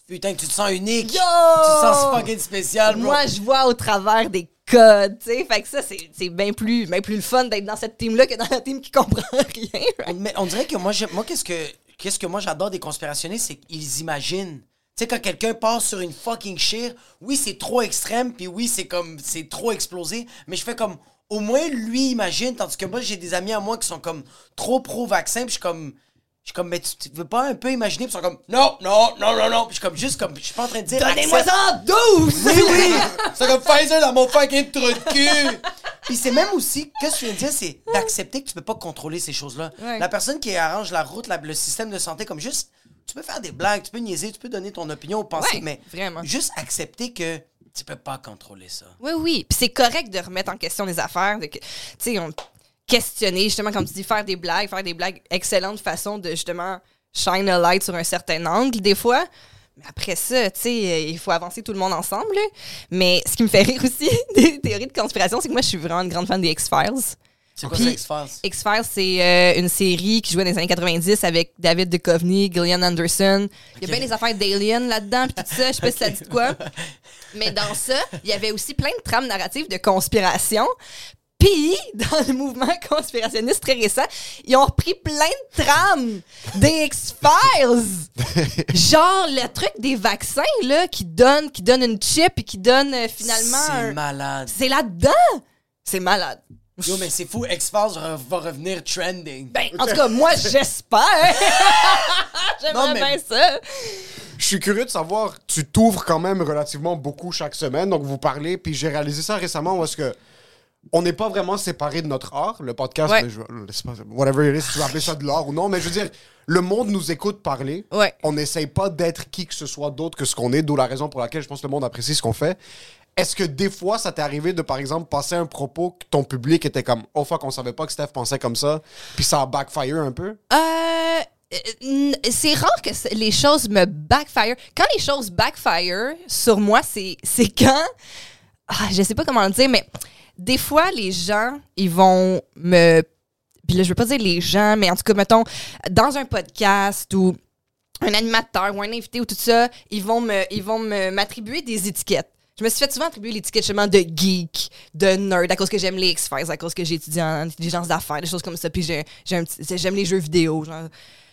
Putain, que tu te sens unique. Yo! Tu te sens fucking spécial, bro. Moi, je vois au travers des Fait que ça, c'est bien plus, bien plus le fun d'être dans cette team-là que dans la team qui comprend rien. Mais on dirait que moi, moi qu'est-ce que qu'est-ce que moi j'adore des conspirationnistes, c'est qu'ils imaginent. Tu sais, quand quelqu'un passe sur une fucking shit, oui, c'est trop extrême, puis oui, c'est comme, c'est trop explosé, mais je fais comme, au moins, lui imagine, tandis que moi, j'ai des amis à moi qui sont comme trop pro-vaccin, puis je suis comme, je suis comme, mais tu, tu veux pas un peu imaginer, puis ils sont comme, non, non, non, non, non, puis je suis comme, juste comme, je suis pas en train de dire, Donnez-moi ça en 12! oui, oui! C'est comme Pfizer dans mon fucking trou de cul! Puis c'est même aussi, qu'est-ce que tu viens de dire, c'est d'accepter que tu peux pas contrôler ces choses-là. Ouais. La personne qui arrange la route, la- le système de santé, comme juste, tu peux faire des blagues, tu peux niaiser, tu peux donner ton opinion ou penser, Ouais, mais vraiment. juste accepter que tu peux pas contrôler ça. Oui, oui. Puis c'est correct de remettre en question les affaires, de que, tu sais, on questionner, justement, comme tu dis, faire des blagues, faire des blagues, excellente façon de justement shine a light sur un certain angle, des fois. Mais après ça, tu sais, il faut avancer tout le monde ensemble. là. Mais ce qui me fait rire aussi des théories de conspiration, c'est que moi, je suis vraiment une grande fan des X-Files. C'est quoi X-Files? X-Files, c'est euh, une série qui jouait dans les années 90 avec David Duchovny, Gillian Anderson. Il y a bien des affaires d'Alien là-dedans, puis tout ça. Je sais pas si ça dit quoi. Mais dans ça, il y avait aussi plein de trames narratives de conspiration. Puis, dans le mouvement conspirationniste très récent, ils ont repris plein de trames des X-Files. Genre le truc des vaccins, là, qui donnent, qui donnent une chip et qui donnent euh, finalement... C'est un- malade. C'est là-dedans! C'est malade. Yo, mais c'est fou, X-Files re- va revenir trending. Ben, en tout cas, moi, j'espère. Non, J'aimerais mais- bien ça. Je suis curieux de savoir, tu t'ouvres quand même relativement beaucoup chaque semaine, donc vous parlez, puis j'ai réalisé ça récemment où est-ce que on n'est pas vraiment séparés de notre art, le podcast, Ouais. je- whatever it is, si tu veux appeler ça de l'art ou non, mais je veux dire, le monde nous écoute parler. Ouais. On n'essaye pas d'être qui que ce soit d'autre que ce qu'on est, d'où la raison pour laquelle je pense que le monde apprécie ce qu'on fait. Est-ce que des fois, ça t'est arrivé de, par exemple, passer un propos que ton public était comme « Oh fuck, on savait pas que Steph pensait comme ça », puis ça a backfire un peu? Euh, euh, c'est rare que les choses me backfire. Quand les choses backfire sur moi, c'est c'est quand. Ah, je sais pas comment le dire, mais des fois, les gens, ils vont me. Puis là, je veux pas dire les gens, mais en tout cas, mettons, dans un podcast ou un animateur ou un invité ou tout ça, ils vont me, ils vont m'attribuer des étiquettes. Je me suis fait souvent attribuer l'étiquette justement de geek, de nerd, à cause que j'aime les X-Files, à cause que j'ai étudié en intelligence d'affaires, des choses comme ça, puis j'aime les jeux vidéo, genre.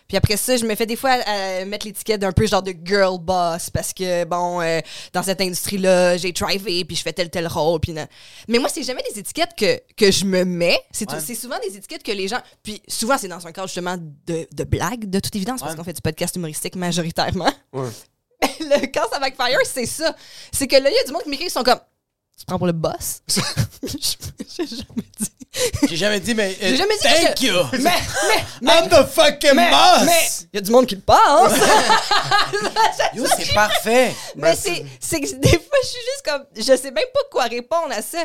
Puis après ça, je me fais des fois euh, mettre l'étiquette d'un peu genre de girl boss parce que, bon, euh, dans cette industrie-là, j'ai thrivé, puis je fais tel tel rôle. Puis non. Mais moi, c'est jamais des étiquettes que, que je me mets. C'est, Ouais. souvent des étiquettes que les gens. Puis souvent, c'est dans un cadre justement de, de blague, de toute évidence, parce qu'on fait du podcast humoristique majoritairement. Ouais. Le, quand ça backfire, c'est ça. C'est que là, il y a du monde qui m'écrit, ils sont comme. Tu prends pour le boss? J'ai jamais dit. J'ai jamais dit, mais. euh, J'ai jamais dit Thank que- you! Mais, mais, mais, I'm the fucking mais, boss! mais, il y a du monde qui le pense. Yo, c'est parfait! Mais c'est, c'est que des fois, je suis juste comme, je sais même pas quoi répondre à ça.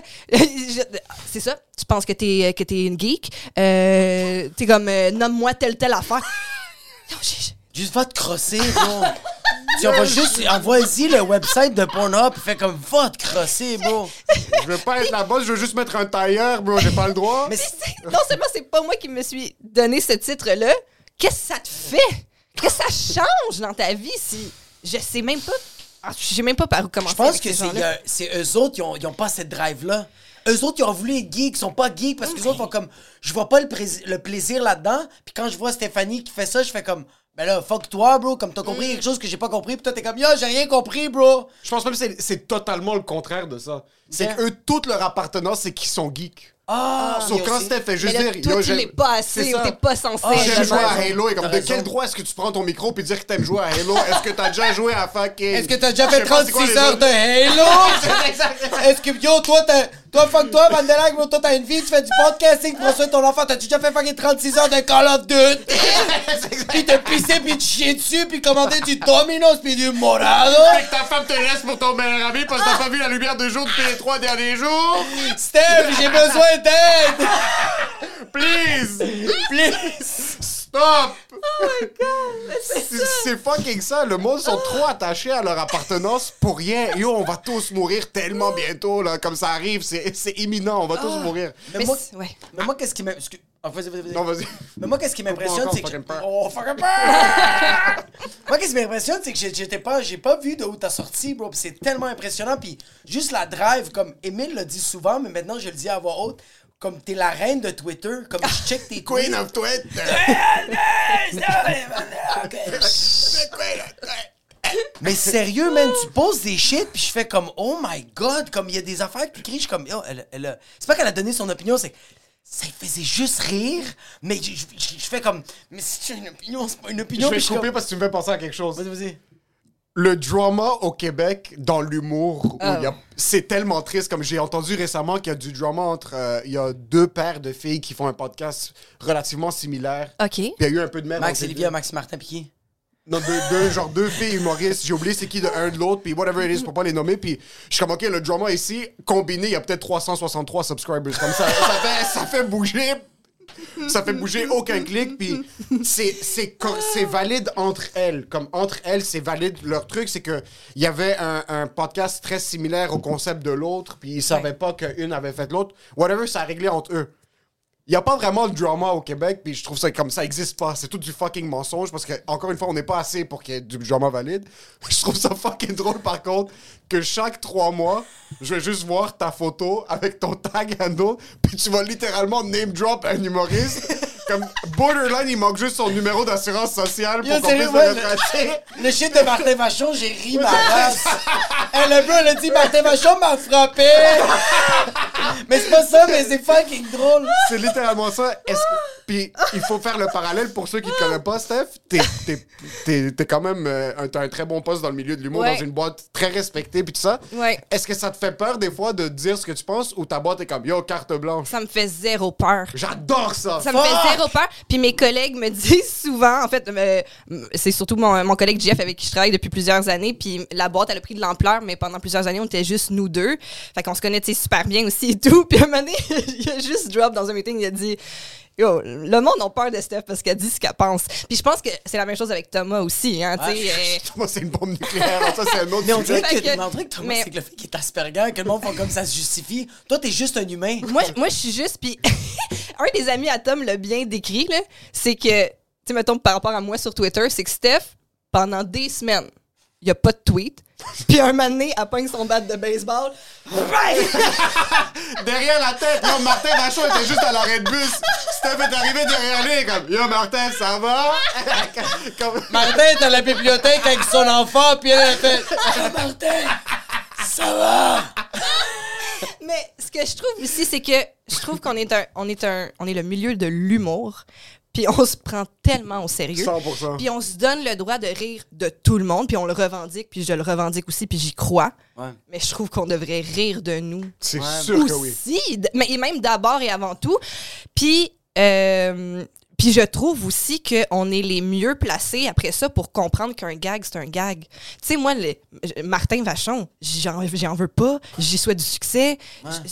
C'est ça, tu penses que t'es, que t'es une geek, euh, t'es comme, euh, nomme-moi telle, telle affaire. Non, j'ai- Juste va te crosser, bro. tu envoies juste, envoie-y le website de Pornhub, fais comme va te crosser, bro. Je veux pas être la boss, je veux juste mettre un tailleur, bro, j'ai pas le droit. Mais non seulement c'est pas moi qui me suis donné ce titre-là, qu'est-ce que ça te fait? Qu'est-ce que ça change dans ta vie si je sais même pas. Ah, je sais même pas par où commencer. je pense avec que c'est, euh, c'est eux autres, ils ont, ils ont pas cette drive-là. Eux autres, ils ont voulu être geeks, ils sont pas geeks parce que les autres font comme, je vois pas le, le plaisir là-dedans. Puis quand je vois Stéphanie qui fait ça, je fais comme, ben là, fuck toi, bro, comme t'as compris quelque chose que j'ai pas compris, puis toi t'es comme, yo, j'ai rien compris, bro. Je pense même que c'est- c'est totalement le contraire de ça. C'est que eux, toute leur appartenance, c'est qu'ils sont geeks. Ah, Sauf mais quand Steph fait Mais juste là, dire toi, Yo, tu j'aime- l'es pas C'est assez ou ça. t'es pas censé. Ah, J'aime jouer à. Halo et comme T'as de quel droit est-ce que tu prends ton micro puis dire que t'aimes jouer à Halo? Est-ce que t'as déjà joué à fucking Est-ce que t'as déjà Je fait sais pas c'est quoi 36 les heures autres- de Halo? Est-ce que, yo, toi, t'as, toi, fuck toi, Mandela, toi, t'as une vie, tu fais du podcasting, soin de ton enfant, t'as déjà fait fucking 36 heures de Call of Duty? Puis te pisser, puis te chier dessus, puis commander du Domino's, puis du Morado? Fait que ta femme te laisse pour ton meilleur ami parce que t'as pas vu la lumière de jour depuis les trois derniers jours? Steph, j'ai besoin d'aide! Please Please! Stop C'est c'est fucking ça. Le monde sont trop attachés à leur appartenance pour rien. Yo, on va tous mourir tellement bientôt, là. Comme ça arrive, c'est c'est imminent. On va tous mourir. Mais moi, mais qu'est-ce qui excuse- ah, vas-y, vas-y, vas-y. Non, vas-y. Mais moi, qu'est-ce qui m'impressionne, c'est que. fucking peur. Oh, fucking peur! moi, qu'est-ce qui m'impressionne, c'est que j'ai- j'étais pas, j'ai pas vu de où t'as sorti, bro. C'est tellement impressionnant. Puis juste la drive, comme Emile le dit souvent, mais maintenant je le dis à voix haute, comme t'es la reine de Twitter, comme je check tes tweets. Queen of Twitter. Mais sérieux, man, tu poses des shit, puis je fais comme, oh my god, comme il y a des affaires qui crient, je suis comme, yo, elle, elle a- C'est pas qu'elle a donné son opinion, c'est que ça faisait juste rire, mais je, je- je- je fais comme, mais c'est une opinion, c'est pas une Je opinion. vais puis couper comme- parce que tu me fais penser à quelque chose. Vas-y, vas-y. Le drama au Québec dans l'humour, a- c'est tellement triste. Comme j'ai entendu récemment qu'il y a du drama entre. euh, il y a deux paires de filles qui font un podcast relativement similaire. OK. Puis il y a eu un peu de merde. Max Olivia. Max Martin Piquet. Non, deux, deux, genre deux filles humoristes. J'ai oublié c'est qui de un de l'autre, puis whatever it is, pour pas les nommer. Puis je suis comme, OK, le drama ici, combiné, il y a peut-être 363 subscribers. Comme ça, ça fait, ça fait bouger. Ça fait bouger aucun clic, puis c'est c'est co- c'est valide entre elles. Comme entre elles, c'est valide. Leur truc, c'est que il y avait un, un podcast très similaire au concept de l'autre, puis ils savaient pas qu'une avait fait l'autre. Whatever, ça a réglé entre eux. Il n'y a pas vraiment de drama au Québec, puis je trouve ça comme ça existe pas. C'est tout du fucking mensonge parce que, encore une fois, on n'est pas assez pour qu'il y ait du drama valide. Je trouve ça fucking drôle, par contre, que chaque trois mois, je vais juste voir ta photo avec ton tag handle, puis tu vas littéralement name drop un humoriste. Comme borderline, il manque juste son numéro d'assurance sociale pour qu'on puisse ouais, le retracer. Le shit de Martin Vachon, j'ai ri ma race. Elle, le bro, elle a dit Martin Vachon m'a frappé. mais c'est pas ça, mais c'est fucking drôle. C'est littéralement ça. Est-ce que- Puis il faut faire le parallèle pour ceux qui ne te connaissent pas, Steph. T'es, t'es, t'es- t'es quand même euh, un, t'as un très bon poste dans le milieu de l'humour, Ouais. dans une boîte très respectée, puis tout ça. Ouais. Est-ce que ça te fait peur des fois de dire ce que tu penses ou ta boîte est comme yo, carte blanche? Ça me fait zéro peur. J'adore ça! Ça me fait Puis mes collègues me disent souvent, en fait, euh, c'est surtout mon, mon collègue Jeff avec qui je travaille depuis plusieurs années. Puis la boîte, elle a pris de l'ampleur, mais pendant plusieurs années, on était juste nous deux. Fait qu'on se sais, super bien aussi et tout. Puis un moment donné, il a juste drop dans un meeting, il a dit. Yo, le monde a peur de Steph parce qu'elle dit ce qu'elle pense. Puis je pense que c'est la même chose avec Thomas aussi. Hein, tu sais, euh, Moi, c'est une bombe nucléaire. ça, c'est un autre Mais on dirait que, Fait que- mais on dirait que Thomas, mais- c'est que le fait qu'il est Asperger, que le monde font comme ça se justifie. Toi, t'es juste un humain. moi, moi je suis juste. Puis un des amis à Tom l'a bien décrit, c'est que, tu sais, mettons, par rapport à moi sur Twitter, c'est que Steph, pendant des semaines, il n'y a pas de tweet. Puis un moment donné, elle pogne son bat de baseball. Derrière la tête, yo, Martin Vachon était juste à l'arrêt de bus. Steph est arrivé derrière lui, comme Yo, Martin, ça va? Comme- Martin est à la bibliothèque avec son enfant, puis elle a fait Martin, ça va? Mais ce que je trouve aussi, c'est que je trouve qu'on est un, on est un, on est le milieu de l'humour. Puis on se prend tellement au sérieux. 100%. Puis on se donne le droit de rire de tout le monde, puis on le revendique, puis je le revendique aussi, puis j'y crois. Ouais. Mais je trouve qu'on devrait rire de nous C'est Ouais. sûr que oui. mais et même d'abord et avant tout. Puis, euh, puis je trouve aussi qu'on est les mieux placés après ça pour comprendre qu'un gag, c'est un gag. Tu sais, moi, le- Martin Vachon, j'en veux pas, j'y souhaite du succès.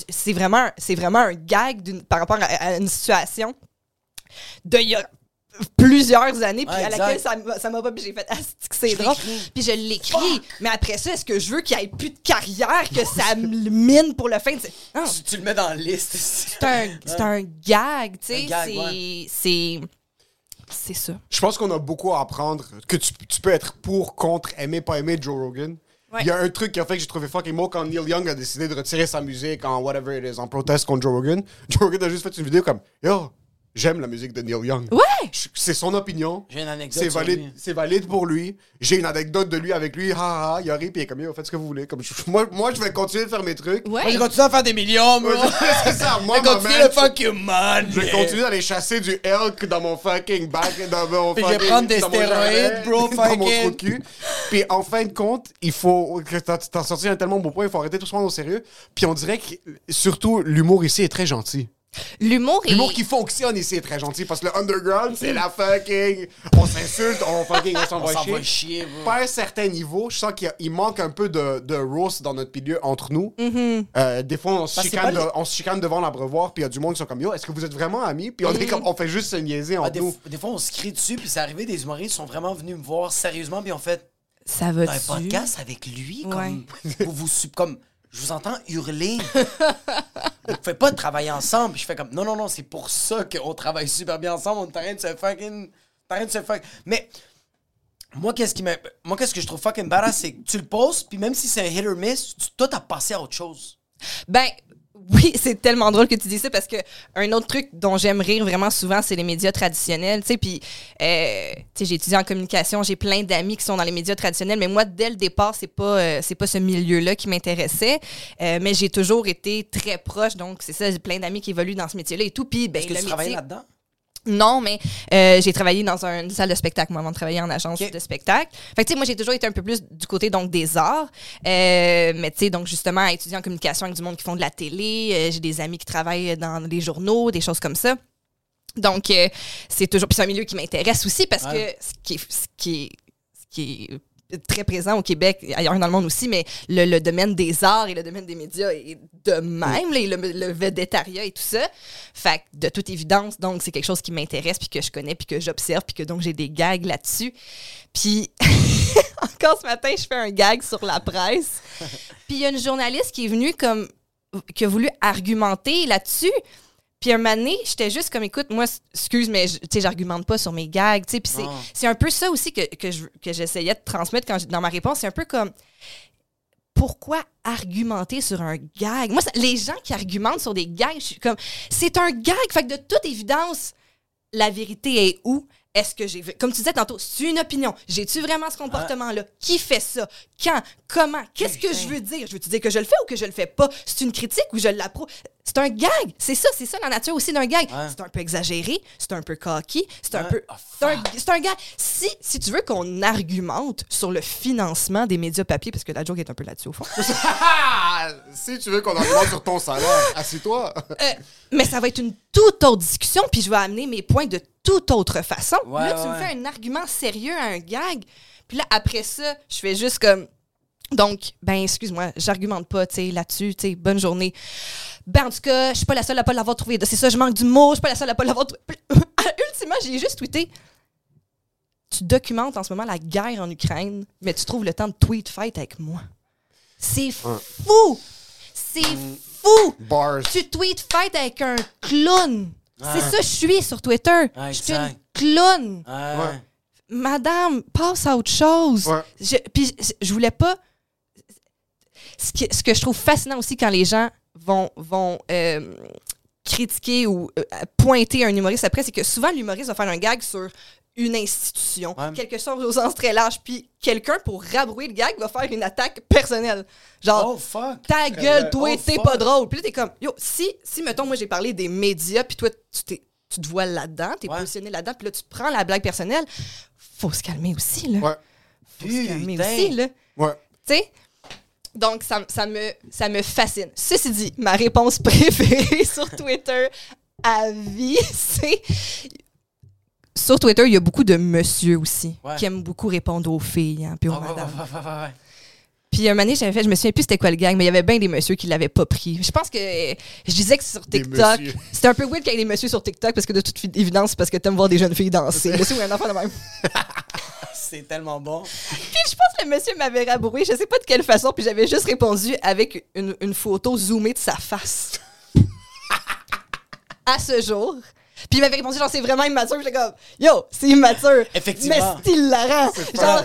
C'est vraiment, c'est vraiment un gag par rapport à, à une situation de il y a plusieurs années, puis Ouais, à laquelle ça m'a- ça m'a pas, j'ai fait, ah, c'est drôle? Puis je l'écris. Mais après ça, est-ce que je veux qu'il n'y ait plus de carrière, que ça me mine pour le fin? Non, Tu, tu le mets dans la liste. c'est un, c'est un gag, tu sais. C'est- ouais. C'est. C'est ça. Je pense qu'on a beaucoup à apprendre. Que tu, tu peux être pour, contre, aimer, pas aimer Joe Rogan. Il Ouais. y a un truc qui a fait que j'ai trouvé fucking beau quand Neil Young a décidé de retirer sa musique en whatever it is, en proteste contre Joe Rogan. Joe Rogan a juste fait une vidéo comme Yo, j'aime la musique de Neil Young. Ouais! Je- C'est son opinion. J'ai une anecdote C'est valide, lui. c'est valide pour lui. J'ai une anecdote de lui avec lui. Ha ha, ha. il a ri, puis il est comme Yo, faites ce que vous voulez. Comme, je- moi, moi, je vais continuer de faire mes trucs. Moi, Ouais. j'ai continué à faire des millions, bro. c'est ça, moi, ma continué man, le fuck you, man. Je vais continuer d'aller chasser du elk dans mon fucking back, dans mon Puis je vais fucking- prendre des dans mon stéroïdes, bro, dans mon fucking. trou de cul. Puis en fin de compte, il faut. que T'as t'as sorti un tellement beau point, il faut arrêter tout se prendre au sérieux. Puis on dirait que, surtout, l'humour ici est très gentil. L'humour est. L'humour qui fonctionne ici est très gentil parce que le underground, c'est la fucking. On s'insulte, on fucking. On s'envoie s'en chier. va chier. Pas à un certain niveau, je sens qu'il manque un peu de, de roast dans notre milieu entre nous. Euh, des fois, on se, chicane on se chicane devant l'abreuvoir, puis il y a du monde qui sont comme Yo, est-ce que vous êtes vraiment amis? Puis on, est comme, on fait juste se niaiser Ah, entre des, nous. des fois, on se crie dessus, puis c'est arrivé, des humoristes sont vraiment venus me voir sérieusement, puis on fait Ça va un podcast avec lui, comme, vous, vous, comme, je vous entends hurler. vous pouvez pas travailler ensemble. Puis je fais comme, non, non, non, c'est pour ça qu'on travaille super bien ensemble. On est en train de se fucking. on est en train de se fuck. Mais moi, qu'est-ce qui. Moi, qu'est-ce que je trouve fucking badass, c'est que tu le postes, puis même si c'est un hit or miss, tu, toi, t'as passé à autre chose. Ben. Oui, c'est tellement drôle que tu dis ça parce que un autre truc dont j'aime rire vraiment souvent, c'est les médias traditionnels. Tu sais, puis, euh, j'ai étudié en communication, j'ai plein d'amis qui sont dans les médias traditionnels, mais moi, dès le départ, c'est pas, euh, c'est pas ce milieu-là qui m'intéressait. Euh, mais j'ai toujours été très proche, donc c'est ça, j'ai plein d'amis qui évoluent dans ce métier-là et tout. Puis, ben, Est-ce que le tu travaillais métier- là-dedans? Non, mais euh, j'ai travaillé dans un- une salle de spectacle, moi, avant de travailler en agence de spectacle. Fait que, tu sais, moi, j'ai toujours été un peu plus du côté, donc, des arts. Euh, mais, tu sais, donc, justement, étudier en communication avec du monde qui font de la télé. euh, j'ai des amis qui travaillent dans les journaux, des choses comme ça. Donc, euh, c'est toujours... Puis c'est un milieu qui m'intéresse aussi parce Ouais. que ce qui est... Ce qui est, ce qui est très présent au Québec, ailleurs dans le monde aussi, mais le, le domaine des arts et le domaine des médias est de même, là, le, le vedettariat et tout ça. Fait que, de toute évidence, donc, c'est quelque chose qui m'intéresse, puis que je connais, puis que j'observe, puis que donc j'ai des gags là-dessus. Puis, encore ce matin, je fais un gag sur la presse. Puis, il y a une journaliste qui est venue comme, qui a voulu argumenter là-dessus. Puis un moment donné, j'étais juste comme, écoute, moi, excuse, mais tu sais, j'argumente pas sur mes gags, tu sais. Puis c'est- Ah. c'est un peu ça aussi que, que je- que j'essayais de transmettre quand dans ma réponse. C'est un peu comme, pourquoi argumenter sur un gag? Moi, ça- les gens qui argumentent sur des gags, je suis comme, c'est un gag. Fait que de toute évidence, la vérité est où? Est-ce que j'ai. Comme tu disais tantôt, c'est une opinion. J'ai-tu vraiment ce comportement-là? Qui fait ça? Quand? Comment? Qu'est-ce que je veux dire? Je veux-tu dire que je le fais ou que je le fais pas? C'est une critique ou je l'approuve? C'est un gag. C'est ça, c'est ça la nature aussi d'un gag. C'est un peu exagéré, c'est un peu cocky, c'est un peu. Ah, C'est un, gag. Si, si tu veux qu'on argumente sur le financement des médias papier, parce que la joke est un peu là-dessus au fond. Ah, si tu veux qu'on en demande sur ton salaire, assis-toi. Euh, mais ça va être une toute autre discussion, puis je vais amener mes points de toute autre façon. Ouais, là, tu me fais un argument sérieux à un gag, puis là, après ça, je fais juste comme. Donc, ben, excuse-moi, j'argumente pas, tu sais, là-dessus, tu sais, bonne journée. Ben, en tout cas, je suis pas la seule à pas l'avoir trouvé. C'est ça, je manque du mot, je suis pas la seule à pas l'avoir trouvé. Puis, Ultimement, j'ai juste tweeté. Tu documentes en ce moment la guerre en Ukraine, mais tu trouves le temps de tweet fight avec moi. C'est fou! C'est fou! Bars. Tu tweet fight avec un clown. C'est ça, je suis sur Twitter. Je suis une clown. Madame, passe à autre chose. Je, puis je- je voulais pas. Ce que, ce que je trouve fascinant aussi quand les gens vont, vont euh, critiquer ou euh, pointer un humoriste après, c'est que souvent l'humoriste va faire un gag sur une institution, Ouais. quelque chose au sens très large, puis quelqu'un, pour rabrouer le gag, va faire une attaque personnelle. Genre, Oh, fuck. ta gueule, toi, oh, t'es pas drôle. Puis là, t'es comme, yo, si, si, mettons, moi, j'ai parlé des médias, puis toi, tu, t'es- tu te vois là-dedans, t'es Ouais. positionné là-dedans, puis là, tu prends la blague personnelle, faut se calmer aussi, là. Ouais. Faut se calmer aussi, là. Ouais. Tu sais? Donc, ça, ça, me, ça me fascine. Ceci dit, ma réponse préférée sur Twitter à vie, c'est. Sur Twitter, il y a beaucoup de monsieur aussi Ouais. qui aiment beaucoup répondre aux filles, hein, puis aux Oh, madames. ouais, ouais. Puis un moment donné, j'avais fait, je me souviens plus c'était quoi le gang, mais il y avait bien des messieurs qui l'avaient pas pris. Je pense que je disais que sur TikTok, c'était un peu weird qu'il y ait des messieurs sur TikTok parce que de toute évidence, c'est parce que t'aimes voir des jeunes filles danser. Monsieur ou un enfant de même. C'est tellement bon. Puis je pense que le monsieur m'avait rabroué, je sais pas de quelle façon, puis j'avais juste répondu avec une, une photo zoomée de sa face. à ce jour. Puis il m'avait répondu genre c'est vraiment immature, j'étais comme yo, c'est immature. Effectivement. Mais style hilarant. Genre pas-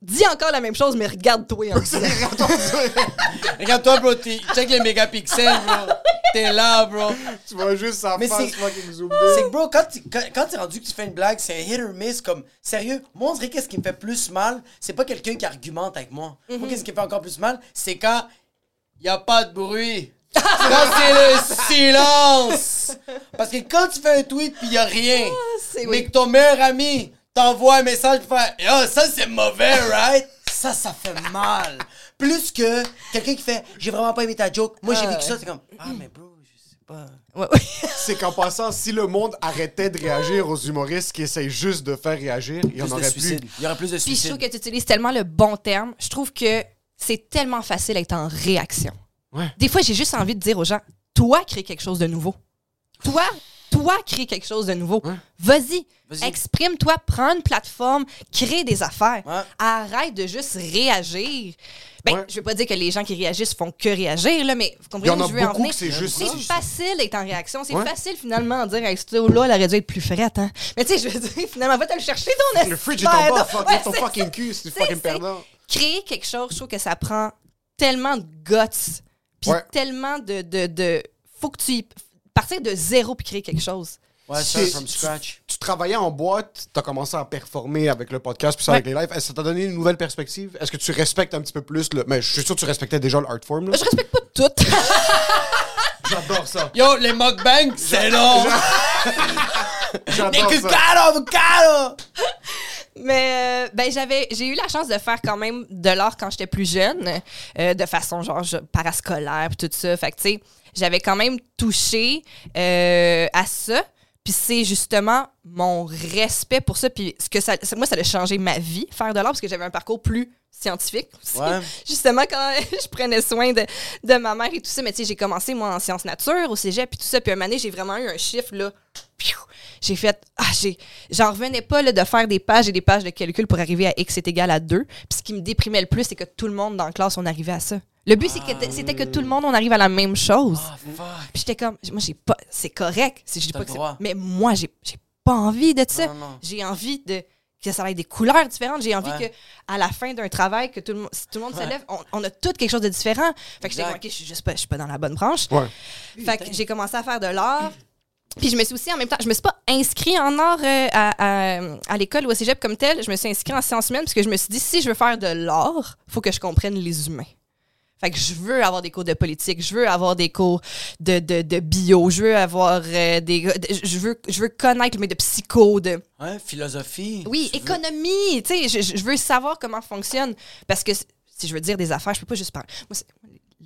dis encore la même chose mais regarde-toi en disant. Regarde-toi, bro. t'es- Check les mégapixels, bro. T'es là, bro. Tu vois juste sa Mais face c'est- fucking. C'est que, bro, quand tu quand, quand t'es rendu que tu fais une blague, c'est un hit or miss. Comme, sérieux, moi, on dirait qu'est-ce qui me fait plus mal, c'est pas quelqu'un qui argumente avec moi. Moi, qu'est-ce qui me fait encore plus mal, c'est quand y a pas de bruit. C'est le silence. Parce que quand tu fais un tweet pis y a rien, c'est mais oui. que ton meilleur ami t'envoie un message pour faire Yo, ça c'est mauvais, right? Ça, ça fait mal. Plus que quelqu'un qui fait J'ai vraiment pas aimé ta joke. Moi, j'ai Ah, vécu ça, c'est comme Ah, mais bro, je sais pas. Ouais, ouais. C'est qu'en passant, si le monde arrêtait de réagir aux humoristes qui essayent juste de faire réagir, il y en Plus de aurait plus. suicides. Il y aurait plus de Puis je suicides. trouve que tu utilises tellement le bon terme. Je trouve que c'est tellement facile d'être en réaction. Ouais. Des fois, j'ai juste envie de dire aux gens, toi, crée quelque chose de nouveau. Toi, toi, crée quelque chose de nouveau. Vas-y, exprime-toi, prends une plateforme, crée des affaires. Ouais. Arrête de juste réagir. Ben, Ouais. je veux pas dire que les gens qui réagissent font que réagir, là, mais vous comprenez en où je veux en venir? c'est facile d'être en réaction. C'est facile, finalement, de dire, hey, ce là elle aurait dû être plus frette, hein. Mais tu sais, je veux dire, finalement, va te le chercher, ton Le fridge de est en bas, fuck, ton fucking cul, c'est fucking perdant. créer quelque chose, je trouve que ça prend tellement de guts, puis Ouais. tellement de, de, de... Faut que tu y- partir de zéro puis créer quelque chose. Ouais, C'est- start from scratch. Tu travaillais en boîte, t'as commencé à performer avec le podcast puis ça Ouais. avec les lives. Est-ce que ça t'a donné une nouvelle perspective? Est-ce que tu respectes un petit peu plus le. Mais je suis sûr que tu respectais déjà le art form. Là. Je respecte pas tout. J'adore ça. Yo, les mukbangs, c'est long. J'adore ça. Avocado. Mais euh, ben j'avais j'ai eu la chance de faire quand même de l'art quand j'étais plus jeune, euh, de façon genre parascolaire puis tout ça. Fait que tu sais, j'avais quand même touché euh, à ça. Puis c'est justement mon respect pour ça. Puis ce que ça, moi, ça a changé ma vie, faire de l'art, parce que j'avais un parcours plus scientifique. Ouais. Justement, quand je prenais soin de, de ma mère et tout ça. Mais tu sais, j'ai commencé, moi, en sciences nature, au cégep, puis tout ça. Puis un donné, j'ai vraiment eu un chiffre, là. Piou! J'ai fait. Ah, j'ai. J'en revenais pas, là, de faire des pages et des pages de calcul pour arriver à X est égal à 2. Puis ce qui me déprimait le plus, c'est que tout le monde dans la classe, on arrivait à ça. Le but, c'est que c'était que tout le monde, on arrive à la même chose. Ah. Puis j'étais comme, moi, j'ai pas, c'est correct. Si je dis T'as pas que mais moi, j'ai, j'ai pas envie de ça. J'ai envie de que ça ait des couleurs différentes. J'ai envie Ouais. que à la fin d'un travail, que tout le monde, si tout le monde Ouais. se lève, on, on a tout quelque chose de différent. Fait que j'étais comme, ok, je suis juste pas, je suis pas dans la bonne branche. Ouais. Fait que j'ai commencé à faire de l'art. Puis je me suis aussi en même temps, je me suis pas inscrit en art euh, à, à, à l'école ou au cégep comme tel. Je me suis inscrit en sciences humaines parce que je me suis dit, si je veux faire de l'art, faut que je comprenne les humains. Fait que je veux avoir des cours de politique, je veux avoir des cours de, de, de bio, je veux avoir euh, des. de- je, veux, je veux connaître mais de psycho, de. Ouais, philosophie. Oui, Tu veux- économie, tu sais, je, je veux savoir comment fonctionne. Parce que si je veux dire des affaires, je peux pas juste parler. Moi,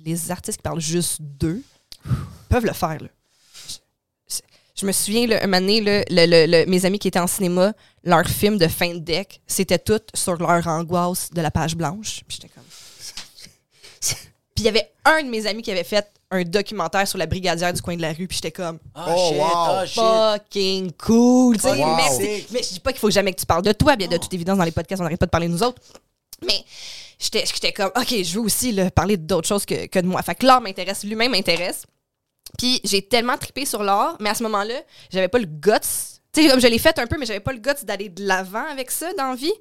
les artistes qui parlent juste d'eux peuvent le faire, là. Je, me souviens, là, un moment donné, là, le- le- le- mes amis qui étaient en cinéma, leur film de fin de deck, c'était tout sur leur angoisse de la page blanche. Puis j'étais comme... Puis il y avait un de mes amis qui avait fait un documentaire sur la brigadière du coin de la rue, puis j'étais comme... Ah, Oh, shit, wow. ah, shit. Fucking cool, tu sais. Wow. Merci. Mais je dis pas qu'il faut jamais que tu parles de toi, bien de toute évidence dans les podcasts, on n'arrête pas de parler de nous autres. Mais j'étais j'étais comme OK, je veux aussi là, parler d'autres choses que, que de moi. Fait que l'art m'intéresse, l'humain m'intéresse. Puis j'ai tellement trippé sur l'art, mais à ce moment-là, j'avais pas le guts. Tu sais, comme je l'ai fait un peu, mais j'avais pas le guts d'aller de l'avant avec ça dans la vie.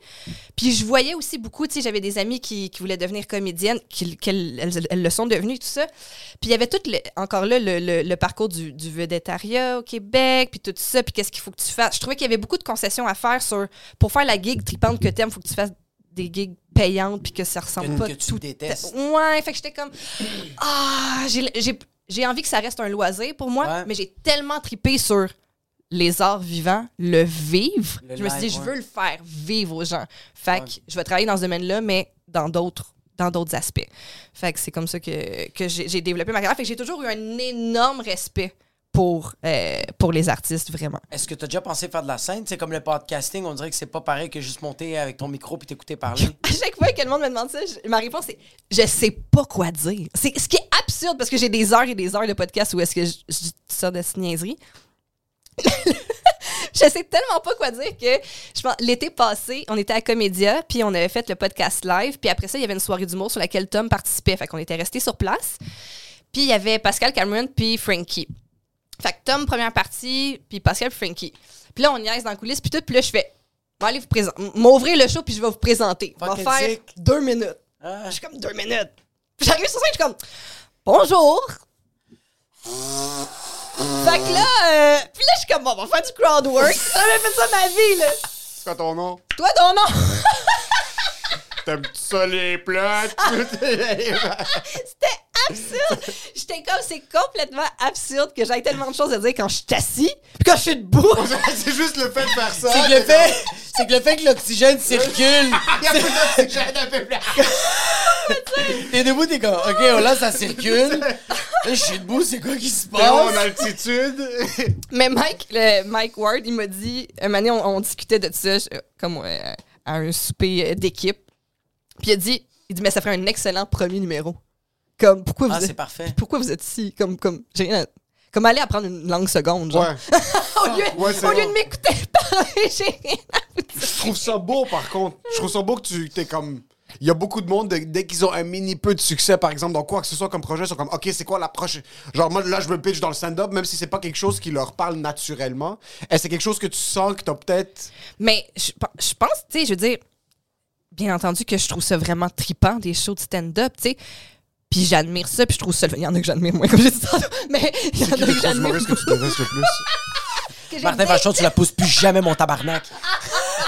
Puis je voyais aussi beaucoup, tu sais, j'avais des amis qui, qui voulaient devenir comédiennes, qui, qu'elles- elles, elles le sont devenues, tout ça. Puis il y avait tout, le- encore là, le, le- le parcours du, du vedettariat au Québec, puis tout ça, puis qu'est-ce qu'il faut que tu fasses. Je trouvais qu'il y avait beaucoup de concessions à faire sur, pour faire la gig tripante que t'aimes, faut que tu fasses des gigs payantes, puis que ça ressemble Que- pas que tu tout. détestes. Ouais, fait que j'étais comme, ah, j'ai- j'ai envie que ça reste un loisir pour moi, Ouais. mais j'ai tellement tripé sur les arts vivants, le vivre. Le je me suis dit, je ouais. veux le faire vivre aux gens. Fait que je vais travailler dans ce domaine-là, mais dans d'autres dans d'autres aspects. Fait que c'est comme ça que, que j'ai j'ai développé ma carrière. Fait que j'ai toujours eu un énorme respect pour, euh, pour les artistes, vraiment. Est-ce que tu as déjà pensé faire de la scène? C'est comme le podcasting, on dirait que c'est pas pareil que juste monter avec ton micro puis t'écouter parler. À chaque fois que le monde me demande ça, je- ma réponse est je sais pas quoi dire. C'est ce qui est absurde parce que j'ai des heures et des heures de podcast où est-ce que je, je sortes de niaiseries. je sais tellement pas quoi dire que je pense l'été passé, on était à Comédia, puis on avait fait le podcast live, puis après ça, il y avait une soirée d'humour sur laquelle Tom participait. Fait qu'on était restés sur place. Puis il y avait Pascal Cameron puis Frankie. Fait que Tom, première partie, puis Pascal puis Frankie. Puis là, on niaise dans les coulisses, puis tout, puis là, je fais Bon, allez vous présenter. M'ouvrir le show, puis je vais vous présenter. On va faire deux minutes. Ah. Je suis comme deux minutes. Puis j'arrive sur scène, je suis comme Bonjour. fait que là, euh, puis là, je suis comme bon, on va faire du crowd work. J'ai jamais fait ça ma vie, là. C'est quoi ton nom? Toi, ton nom. T'aimes ça les plates? C'était absurde. J'étais comme, c'est complètement absurde que j'aille tellement de choses à dire quand je suis assis, puis quand je suis debout. c'est juste le fait de faire ça. C'est que le fait, c'est que le fait que l'oxygène circule. Il y a plus d'oxygène un peu plus. T'es debout, t'es comme, ok, oh, là ça circule. Là, je suis debout, c'est quoi qui se T'es en passe? altitude. Mais Mike, le, Mike Ward, il m'a dit, un moment donné, on, on discutait de ça, comme euh, à un souper d'équipe. Puis il a dit, il dit, mais ça ferait un excellent premier numéro. Comme, pourquoi vous, Ah, c'est êtes, parfait. pourquoi vous êtes ici? Comme, comme, j'ai rien à- Comme aller apprendre une langue seconde, genre. Ouais. au lieu, Ouais, au lieu de m'écouter parler, j'ai rien à vous dire. Je trouve ça beau, par contre. Je trouve ça beau que tu t'es comme. Il y a beaucoup de monde, de- dès qu'ils ont un mini peu de succès, par exemple, dans quoi que ce soit comme projet, ils sont comme, OK, c'est quoi l'approche? Genre, moi, là, je me pitch dans le stand-up, même si c'est pas quelque chose qui leur parle naturellement. Est-ce que c'est quelque chose que tu sens que t'as peut-être? Mais je pense, tu sais, je veux dire, bien entendu que je trouve ça vraiment tripant, des shows de stand-up, tu sais. Puis j'admire ça, puis je trouve ça. Il y en a que j'admire moins, comme j'ai dit tantôt, mais il y en a que j'admire. que tu détestes le plus? Martin. Vachon, tu la pousses plus jamais, mon tabarnak.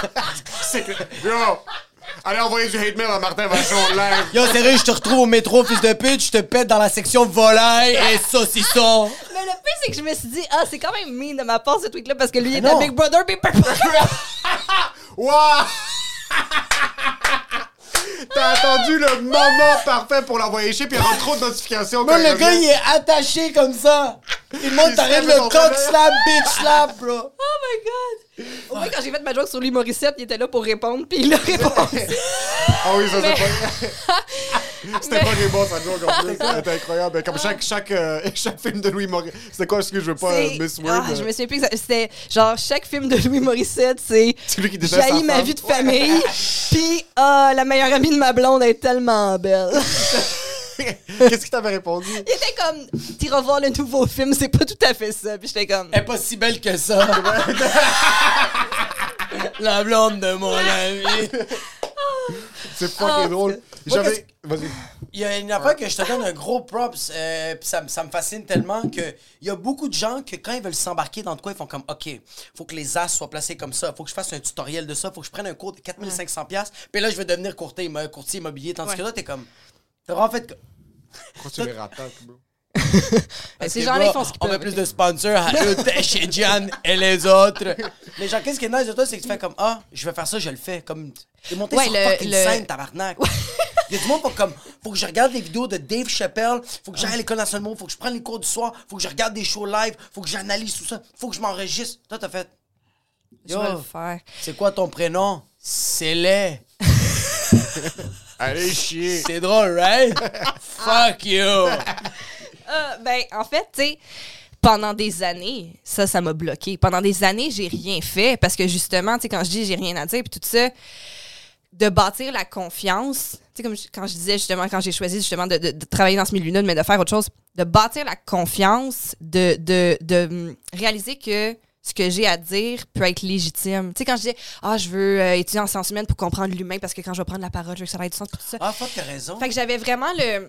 c'est que. Yo! Allez envoyer du hate mail à Martin Vachon live. Yo, sérieux, je te retrouve au métro, fils de pute, je te pète dans la section volaille et saucisson. Mais le pire, c'est que je me suis dit, ah, c'est quand même mean de ma part, ce truc-là, parce que lui, il est à Big Brother, puis Purple. T'as attendu le moment parfait pour l'envoyer chier, puis il y a trop de notifications. Moi, le gars, il est attaché comme ça. Il monte, lève le coq slap, bitch slap, bro. Oh my god! Au moins, quand j'ai fait ma joke sur lui Morissette, il était là pour répondre, puis il a répondu. Ah oui, ça c'est pas. C'était pas des bons, ça joke en plus. C'était incroyable. Comme chaque, chaque, euh, chaque film de Louis Maurice. C'était quoi ce que je veux pas euh, Miss Word? Ah, je me souviens plus que ça- C'était genre chaque film de Louis Morissette, c'est C'est lui qui déteste sa J'haïs ma vie de famille, puis ah, la meilleure amie de ma blonde est tellement belle. Qu'est-ce qu'il t'avait répondu? Il était comme, t'iras voir le nouveau film, c'est pas tout à fait ça. Puis j'étais comme, Elle est pas si belle que ça. La blonde de mon ami. C'est fucking Ah, drôle. J'avais. Vas-y. Il y a une affaire que je te donne un gros props, euh, puis ça, me- ça me fascine tellement que il y a beaucoup de gens que quand ils veulent s'embarquer dans de quoi, ils font comme OK, faut que les as soient placés comme ça, faut que je fasse un tutoriel de ça, faut que je prenne un cours de 4500 pièces, puis là je vais devenir courtier, courtier immobilier tandis Ouais. que là t'es comme t'as vraiment fait que Pourquoi tu les rattaques, bro? Ces que, gens-là, ils font ce qu'ils on met plus de sponsors à eux, chez Gian et les autres. Mais genre, qu'est-ce qui est nice de toi, c'est que tu fais comme Ah, je vais faire ça, je le fais. Comme, t'es monté Ouais, sur le- fucking le- scène, tabarnak. Il y a du monde pour comme, faut que je regarde les vidéos de Dave Chappelle, faut que j'aille à l'école nationale, faut que je prenne les cours du soir, faut que je regarde des shows live, faut que j'analyse tout ça, faut que je m'enregistre. Toi, t'as fait. Je Yo, vais le faire. c'est quoi ton prénom? C'est laid. Allez, chier. C'est drôle, right? Fuck you. Euh, ben, en fait, tu sais, pendant des années, ça, ça m'a bloqué. Pendant des années, j'ai rien fait parce que justement, tu sais, quand je dis j'ai rien à dire, puis tout ça, de bâtir la confiance, tu sais, comme je- quand je disais justement, quand j'ai choisi justement de, de- de travailler dans ce milieu-là, mais de faire autre chose, de bâtir la confiance, de, de, de hum, réaliser que ce que j'ai à dire peut être légitime. Tu sais, quand je disais, ah, je veux euh, étudier en sciences humaines pour comprendre l'humain parce que quand je vais prendre la parole, je veux que ça ait du sens, tout ça. Ah, fuck, t'as raison. Fait que j'avais vraiment le.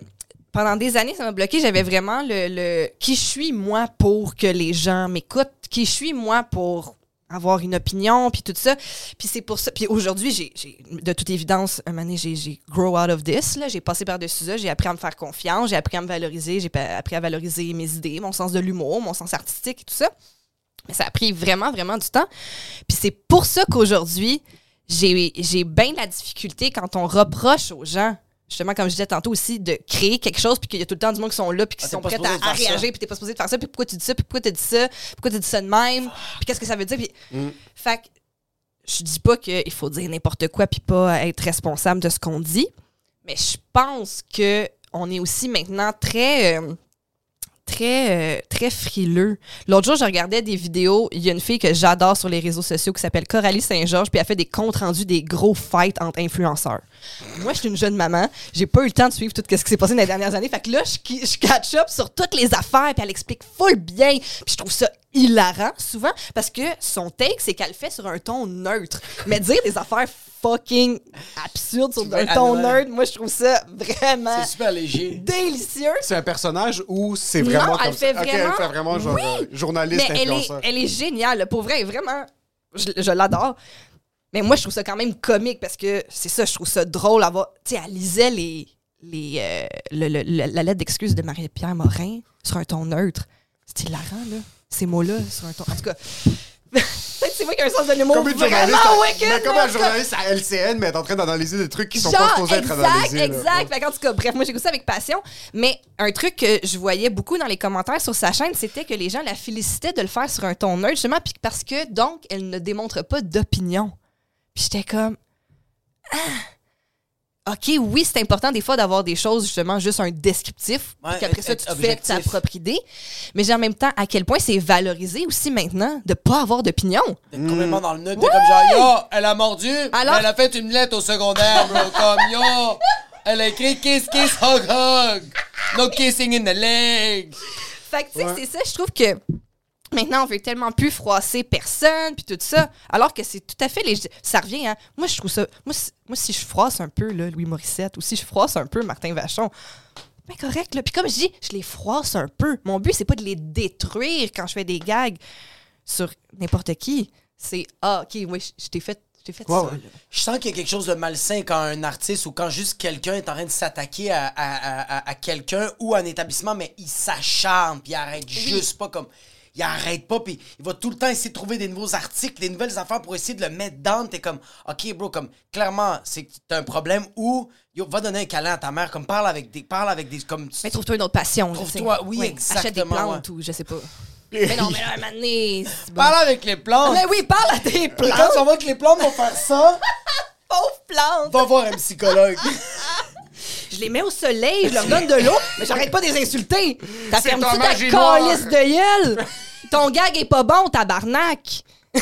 Pendant des années, ça m'a bloqué. J'avais vraiment le, le. Qui je suis, moi, pour que les gens m'écoutent? Qui je suis, moi, pour avoir une opinion, puis tout ça. Puis c'est pour ça. Puis aujourd'hui, j'ai, j'ai- de toute évidence, un moment donné, j'ai, j'ai grow out of this. Là. J'ai passé par-dessus ça. J'ai appris à me faire confiance. J'ai appris à me valoriser. J'ai appris à valoriser mes idées, mon sens de l'humour, mon sens artistique et tout ça. Mais ça a pris vraiment, vraiment du temps. Puis c'est pour ça qu'aujourd'hui, j'ai bien de la difficulté quand on reproche aux gens, justement, comme je disais tantôt aussi, de créer quelque chose, puis qu'il y a tout le temps du monde qui sont là, puis qui Ah, sont prêts à, réagir, puis t'es pas supposé de faire ça, puis pourquoi tu dis ça, puis pourquoi tu dis ça, pourquoi tu dis ça de même, puis qu'est-ce que ça veut dire. Puis... Fait que je dis pas qu'il faut dire n'importe quoi, puis pas être responsable de ce qu'on dit, mais je pense que on est aussi maintenant très. euh, très, euh, très frileux. L'autre jour, je regardais des vidéos. Il y a une fille que j'adore sur les réseaux sociaux qui s'appelle Coralie Saint-Georges, puis elle fait des comptes rendus des gros fights entre influenceurs. Moi, je suis une jeune maman. J'ai pas eu le temps de suivre tout ce qui s'est passé dans les dernières années. Fait que là, je, je catch up sur toutes les affaires, puis elle explique full bien. Puis je trouve ça hilarant, souvent, parce que son take, c'est qu'elle le fait sur un ton neutre. Mais dire des affaires fucking absurdes sur un ton neutre, moi, je trouve ça vraiment C'est super léger. délicieux. C'est un personnage ou c'est Non, vraiment elle comme fait ça? Ok, vraiment- elle fait vraiment genre Oui. euh, journaliste, Mais elle est, elle est géniale. Pour vrai, vraiment, je, je l'adore. Mais moi, je trouve ça quand même comique parce que c'est ça, je trouve ça drôle. Avoir, tu sais, elle lisait les, les, euh, le- le- le- la lettre d'excuse de Marie-Pierre Morin sur un ton neutre. C'est hilarant, là. Ces mots-là sur un ton. En tout cas, peut-être c'est moi qui ai un sens de l'humour Comme une journaliste, vraiment wicked. mais comme en un journaliste à LCN, mais est en train d'analyser des trucs qui sont pas Genre, supposés être exact, analysés. là. exact. Fait qu'en tout cas, bref, moi j'écoute ça avec passion. Mais un truc que je voyais beaucoup dans les commentaires sur sa chaîne, c'était que les gens la félicitaient de le faire sur un ton neutre, justement, puis parce que donc elle ne démontre pas d'opinion. Puis j'étais comme. Ah! OK, oui, c'est important des fois d'avoir des choses, justement, juste un descriptif, Ouais, puis qu'après ça, tu te fais ta propre idée. Mais j'ai en même temps à quel point c'est valorisé aussi maintenant de pas avoir d'opinion. D'être complètement dans le nœud. T'es comme genre, yo, elle a mordu, Alors- elle a fait une lettre au secondaire, bro. Comme, yo, elle a écrit kiss, kiss, hug, hug. No kissing in the leg. Fait que, tu sais, c'est ça, je trouve que maintenant, on veut tellement plus froisser personne, puis tout ça, alors que c'est tout à fait légitime. Ça revient, hein. Moi, je trouve ça. Moi, si, moi, si je froisse un peu, là, Louis Morissette, ou si je froisse un peu Martin Vachon, ben correct, là. Puis comme je dis, je les froisse un peu. Mon but, c'est pas de les détruire quand je fais des gags sur n'importe qui. C'est, ah, OK, oui, je t'ai fait, fait ça. Je sens qu'il y a quelque chose de malsain quand un artiste ou quand juste quelqu'un est en train de s'attaquer à, à- à- à- à quelqu'un ou à un établissement, mais il s'acharne, puis il arrête juste pas comme. Il arrête pas, puis il va tout le temps essayer de trouver des nouveaux articles, des nouvelles affaires pour essayer de le mettre down. T'es comme, OK, bro, comme, clairement, c'est que t'as un problème ou, yo, va donner un câlin à ta mère, comme, parle avec des. Parle avec des. Comme, Mais trouve-toi une autre passion. Trouve-toi- tu oui, Achète des exactement, plantes ou je sais pas. mais non, mais là, un donné, bon. Parle avec les plantes. Mais oui, parle à tes plantes. quand on voit que les plantes vont faire ça, Pauvre plante. va voir un psychologue. Je les mets au soleil, je leur donne de l'eau, mais j'arrête pas de les insulter. T'as C'est fermé ton ta noire. calice de gueule. Ton gag est pas bon, tabarnak.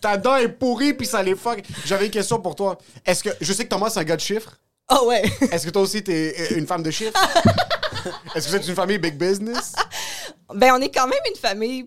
Ta dent est pourrie, puis ça les fuck. J'avais une question pour toi. Est-ce que. Je sais que Thomas, c'est un gars de chiffres. Ah ouais. Est-ce que toi aussi, t'es euh, une femme de chiffres? Est-ce que vous êtes une famille big business? Ben, on est quand même une famille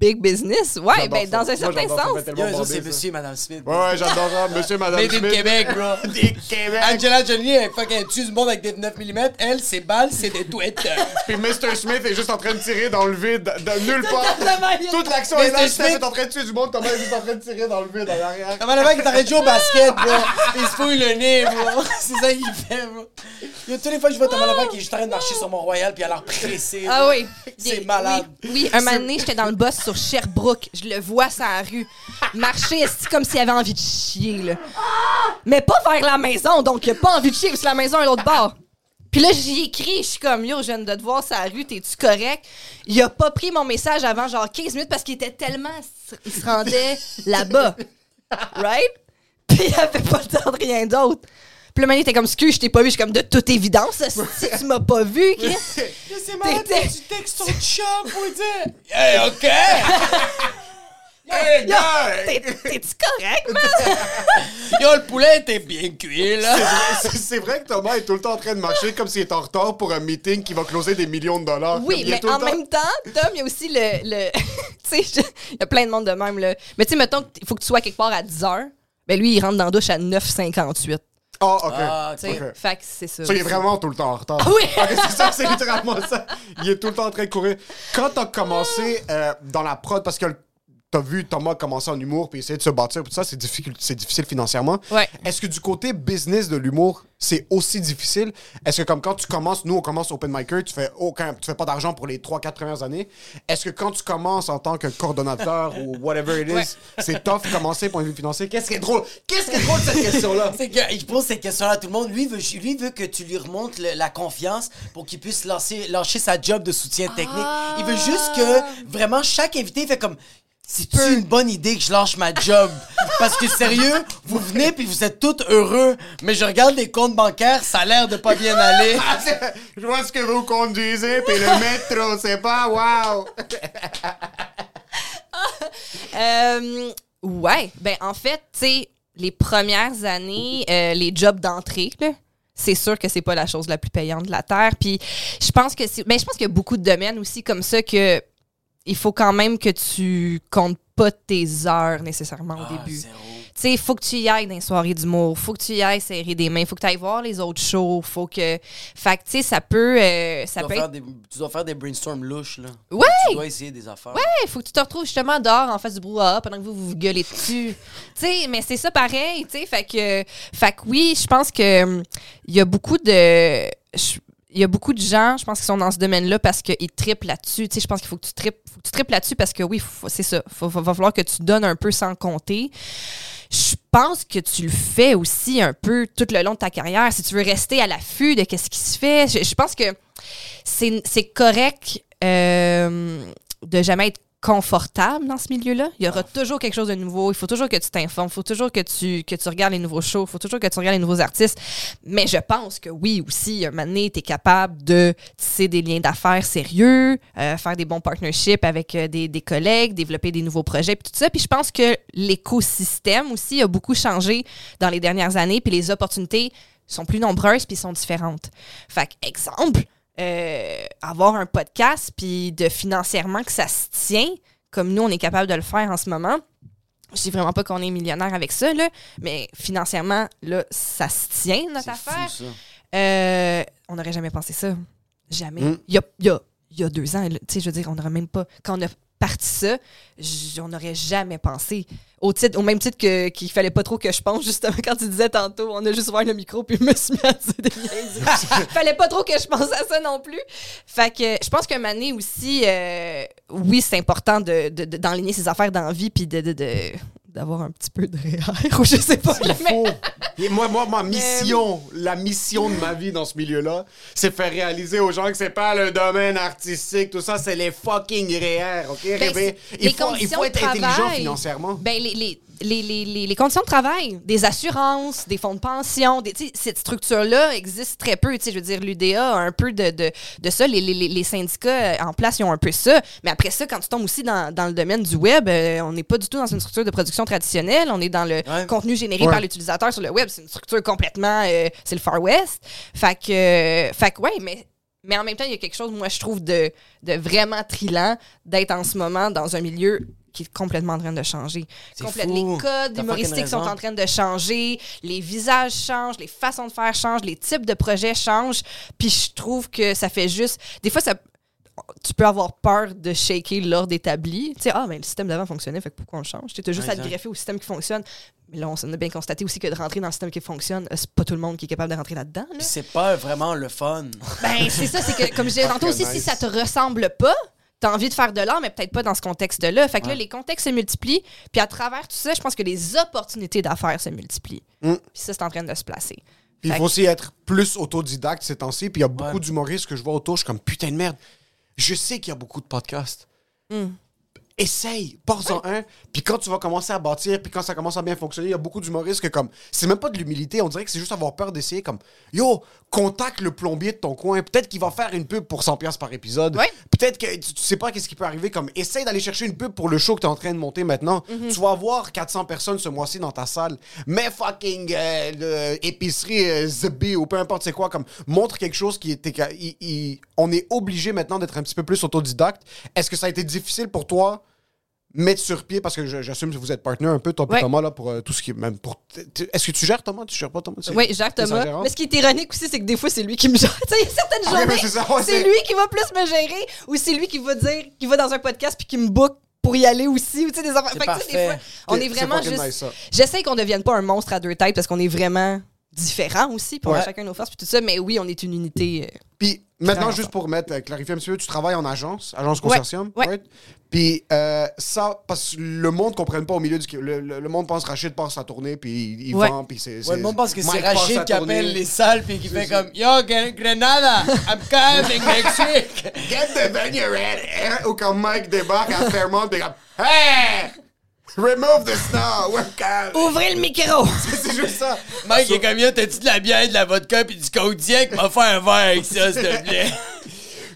big business. Ouais, ben, ça. dans un certain sens. Yo, eux autres, bander, c'est ça. monsieur et madame Smith. Ouais, ouais, j'adore ça. Monsieur, madame Made in Smith. Québec, bro. Des Québec. Angela Jolie, elle fucking tue du monde avec des 9 mm. Elle, ses balles, c'est des touettes. Puis Mr. Smith est juste en train de tirer dans le vide, de nulle part. Totalement. Toute l'action est là, Smith- est en train de tuer du monde, Thomas est juste en train de tirer dans le vide en arrière. Comment le mec est arrêté de jouer au basket, bro? Il se fouille le nez, bro. C'est ça qu'il fait, bro. Yo, toutes les fois que je vois Thomas Levac qui est juste en train de marcher sur Mont-Royal puis il a l'air pressé. Ah oui. C'est Il- malade. Oui, oui. un moment donné, j'étais dans le boss sur Sherbrooke. Je le vois sur la rue. Marcher comme s'il avait envie de chier, là? Mais pas vers la maison, donc il a pas envie de chier, parce que la maison est à l'autre bord. Puis là, j'y écris, je suis comme, yo, je viens de te voir sur la rue, t'es-tu correct? Il a pas pris mon message avant genre 15 minutes parce qu'il était tellement. Il se rendait là-bas. Right? Puis il avait pas le temps de rien d'autre. Puis le était comme, excuse, je t'ai pas vu. Je suis comme, de toute évidence, si tu m'as pas vu, Chris. C'est malade, tu textes ton chum pour lui dire. Hey, OK! Hey, Yo, T'es-tu correct, man? Yo, le poulet était bien cuit, là. C'est- vrai que Thomas est tout le temps en train de marcher comme s'il est en retard pour un meeting qui va closer des millions de dollars. Oui, il mais en temps- même temps, Tom, il y a aussi le. le tu sais, je- il y a plein de monde de même, là. Mais tu sais, mettons qu'il faut que tu sois quelque part à 10 h. Ben lui, il rentre dans la douche à 9h58. Ah, ok. Ah, Tu sais, Ok. fait que c'est ça. Ça, il est vraiment tout le temps en retard. Ah oui! C'est ça, c'est littéralement ça. Il est tout le temps en train de courir. Quand t'as commencé euh, dans la prod, parce que le- t'as vu Thomas commencer en humour puis essayer de se bâtir, tout ça, c'est difficile, c'est difficile financièrement. Ouais. Est-ce que du côté business de l'humour, c'est aussi difficile? Est-ce que comme quand tu commences, nous on commence Open Micer, tu fais aucun, tu fais pas d'argent pour les 3-4 premières années. Est-ce que quand tu commences en tant que coordonnateur ou whatever it is, Ouais. c'est tough commencer point de vue financier? Qu'est-ce qui est drôle? Qu'est-ce qui est drôle de cette question-là? C'est qu'il pose ces questions-là à tout le monde. Lui veut, lui veut que tu lui remontes le- la confiance pour qu'il puisse lancer, lâcher sa job de soutien technique. Il veut juste que vraiment chaque invité fait comme. C'est une bonne idée que je lâche ma job? Parce que sérieux, vous venez puis vous êtes tous heureux, mais je regarde les comptes bancaires, ça a l'air de pas bien aller. Je vois ce que vous conduisez, puis le métro, c'est pas wow! Euh, ouais, ben en fait, tu sais, les premières années, euh, les jobs d'entrée, là, c'est sûr que c'est pas la chose la plus payante de la terre. Puis je pense que c'est, ben je pense qu'il y a beaucoup de domaines aussi comme ça que il faut quand même que tu comptes pas tes heures nécessairement au début. zéro. Tu sais, faut que tu y ailles dans les soirées d'humour, faut que tu y ailles serrer des mains, faut que tu ailles voir les autres shows, faut que fait que tu sais ça peut euh, ça Tu peut dois, être des, tu dois faire des brainstorms louches, là. Ouais! Tu dois essayer des affaires. Ouais, faut que tu te retrouves justement dehors en face du brouhaha pendant que vous vous gueulez dessus. tu sais, mais c'est ça pareil, tu sais. Fait que, fait que oui, je pense que hum, il y a beaucoup de. je- Il y a beaucoup de gens, je pense, qui sont dans ce domaine-là parce qu'ils trippent là-dessus. Tu sais, je pense qu'il faut que tu trippes, faut que tu trippes là-dessus parce que oui, c'est ça. Il va falloir que tu donnes un peu sans compter. Je pense que tu le fais aussi un peu tout le long de ta carrière. Si tu veux rester à l'affût de ce qui se fait, je, pense que c'est c'est correct euh, de jamais être confortable dans ce milieu-là. Il y aura toujours quelque chose de nouveau. Il faut toujours que tu t'informes. Il faut toujours que tu, que tu regardes les nouveaux shows. Il faut toujours que tu regardes les nouveaux artistes. Mais je pense que oui, aussi, un moment donné, tu es capable de tisser des liens d'affaires sérieux, euh, faire des bons partnerships avec euh, des, des collègues, développer des nouveaux projets, puis tout ça. Puis je pense que l'écosystème aussi a beaucoup changé dans les dernières années, puis les opportunités sont plus nombreuses, puis sont différentes. Fait exemple, euh, avoir un podcast, puis de financièrement que ça se tient, comme nous, on est capable de le faire en ce moment. Je dis vraiment pas qu'on est millionnaire avec ça, là, mais financièrement, là, ça se tient, notre fou, affaire. ça. Euh, on n'aurait jamais pensé ça. Jamais. Mm. Il y, a, y a- il y a deux ans, tu sais, je veux dire, on n'aurait même pas. Quand on a parti ça, on n'aurait jamais pensé. Au, titre, au même titre que- qu'il fallait pas trop que je pense, justement, quand tu disais tantôt, on a juste ouvert le micro puis je me suis mis à dire des niaiseries. fallait pas trop que je pense à ça non plus. Fait que je pense moment donné aussi, euh, oui, c'est important de, de- de- d'enligner ses affaires dans la vie puis de, de- de- d'avoir un petit peu de REER ou je sais pas. mais- Faux. Et moi, moi, ma mission, la mission de ma vie dans ce milieu-là, c'est faire réaliser aux gens que c'est pas le domaine artistique, tout ça, c'est les fucking REER, OK? Ben, il, faut, il faut être intelligent financièrement. Ben, les, les, les, les, les- les conditions de travail, des assurances, des fonds de pension, des, cette structure-là existe très peu. tu sais, Je veux dire, l'UDA a un peu de, de, de ça. Les, les, les- les syndicats euh, en place, ils ont un peu ça. Mais après ça, quand tu tombes aussi dans, dans le domaine du web, euh, on n'est pas du tout dans une structure de production traditionnelle. On est dans le Ouais. contenu généré Ouais. par l'utilisateur sur le web. C'est une structure complètement... euh, c'est le Far West. Fait que, euh, fait que ouais, mais Mais en même temps, il y a quelque chose, moi, je trouve, de, de vraiment trillant d'être en ce moment dans un milieu qui est complètement en train de changer. C'est Complète- fou. Les codes humoristiques sont en train de changer, les visages changent, les façons de faire changent, les types de projets changent. Puis je trouve que ça fait juste. Des fois, ça. Tu peux avoir peur de shaker l'ordre établi. Tu sais, ah, mais le système d'avant fonctionnait, fait que pourquoi on le change? Tu as juste à te greffer au système qui fonctionne. Mais là, on s'en a bien constaté aussi que de rentrer dans le système qui fonctionne, euh, c'est pas tout le monde qui est capable de rentrer là-dedans. là. Puis c'est pas vraiment le fun. Ben, c'est ça, c'est que, comme je disais tantôt aussi, si ça te ressemble pas, t'as envie de faire de l'art, mais peut-être pas dans ce contexte-là. Fait que là, les contextes se multiplient, puis à travers tout ça, je pense que les opportunités d'affaires se multiplient. Mm. Puis ça, c'est en train de se placer. Puis il faut aussi être plus autodidacte ces temps-ci. Puis il y a beaucoup Ouais. d'humoristes que je vois autour. Je suis comme putain de merde. Je sais qu'il y a beaucoup de podcasts. Mm. Essaye, pars-en un. Puis quand tu vas commencer à bâtir, puis quand ça commence à bien fonctionner, il y a beaucoup d'humoristes que comme. C'est même pas de l'humilité. On dirait que c'est juste avoir peur d'essayer comme. Yo, contacte le plombier de ton coin. Peut-être qu'il va faire une pub pour 100$ piastres par épisode. Ouais. Peut-être que tu, tu sais pas qu'est-ce qui peut arriver. Comme, essaye d'aller chercher une pub pour le show que tu es en train de monter maintenant. Mm-hmm. Tu vas avoir 400 personnes ce mois-ci dans ta salle. Mais fucking euh, le épicerie euh, Zebby ou peu importe c'est quoi, comme montre quelque chose qui était. on est obligé maintenant d'être un petit peu plus autodidacte. Est-ce que ça a été difficile pour toi? Mettre sur pied, parce que je- j'assume que vous êtes partenaire un peu, toi et Ouais. Thomas, là, pour euh, tout ce qui est. Même pour, Est-ce que tu gères Thomas? Tu gères pas Thomas? Oui, c'est sa Thomas. Mais ce qui est ironique aussi, c'est que des fois, c'est lui qui me gère. Tu sais, il y a certaines Ah, journées, c'est ouais, lui qui va plus me gérer, ou c'est lui qui va dire, qui va dans un podcast puis qui me book pour y aller aussi, ou tu sais, des affaires. Fait que, des fois, on est vraiment juste. nice. J'essaie qu'on devienne pas un monstre à deux têtes parce qu'on est vraiment différents aussi, puis on a Ouais. chacun nos forces, puis tout ça, mais oui, on est une unité. euh, Puis maintenant, juste pour mettre, euh, clarifier un petit peu, tu travailles en agence, agence consortium, ouais. right? Puis euh, ça, parce que le monde ne comprenne pas au milieu du. Le, le- le monde pense Rachid passe sa tournée, puis il, il Ouais. vend, puis c'est. Ouais, le monde pense que c'est Rachid qui tournée. appelle les salles puis qui fait comme Yo, Gre- Grenada, I'm coming next week. Get the venue ready! hein? Ou quand Mike débarque à Fairmont, puis comme Hey! Remove the snow! We're calm! Ouvrez le micro! c'est juste ça. Mike est comme t'as-tu de la bière, de la vodka puis du Kodiak? M'a fait un verre avec ça, s'il te plaît.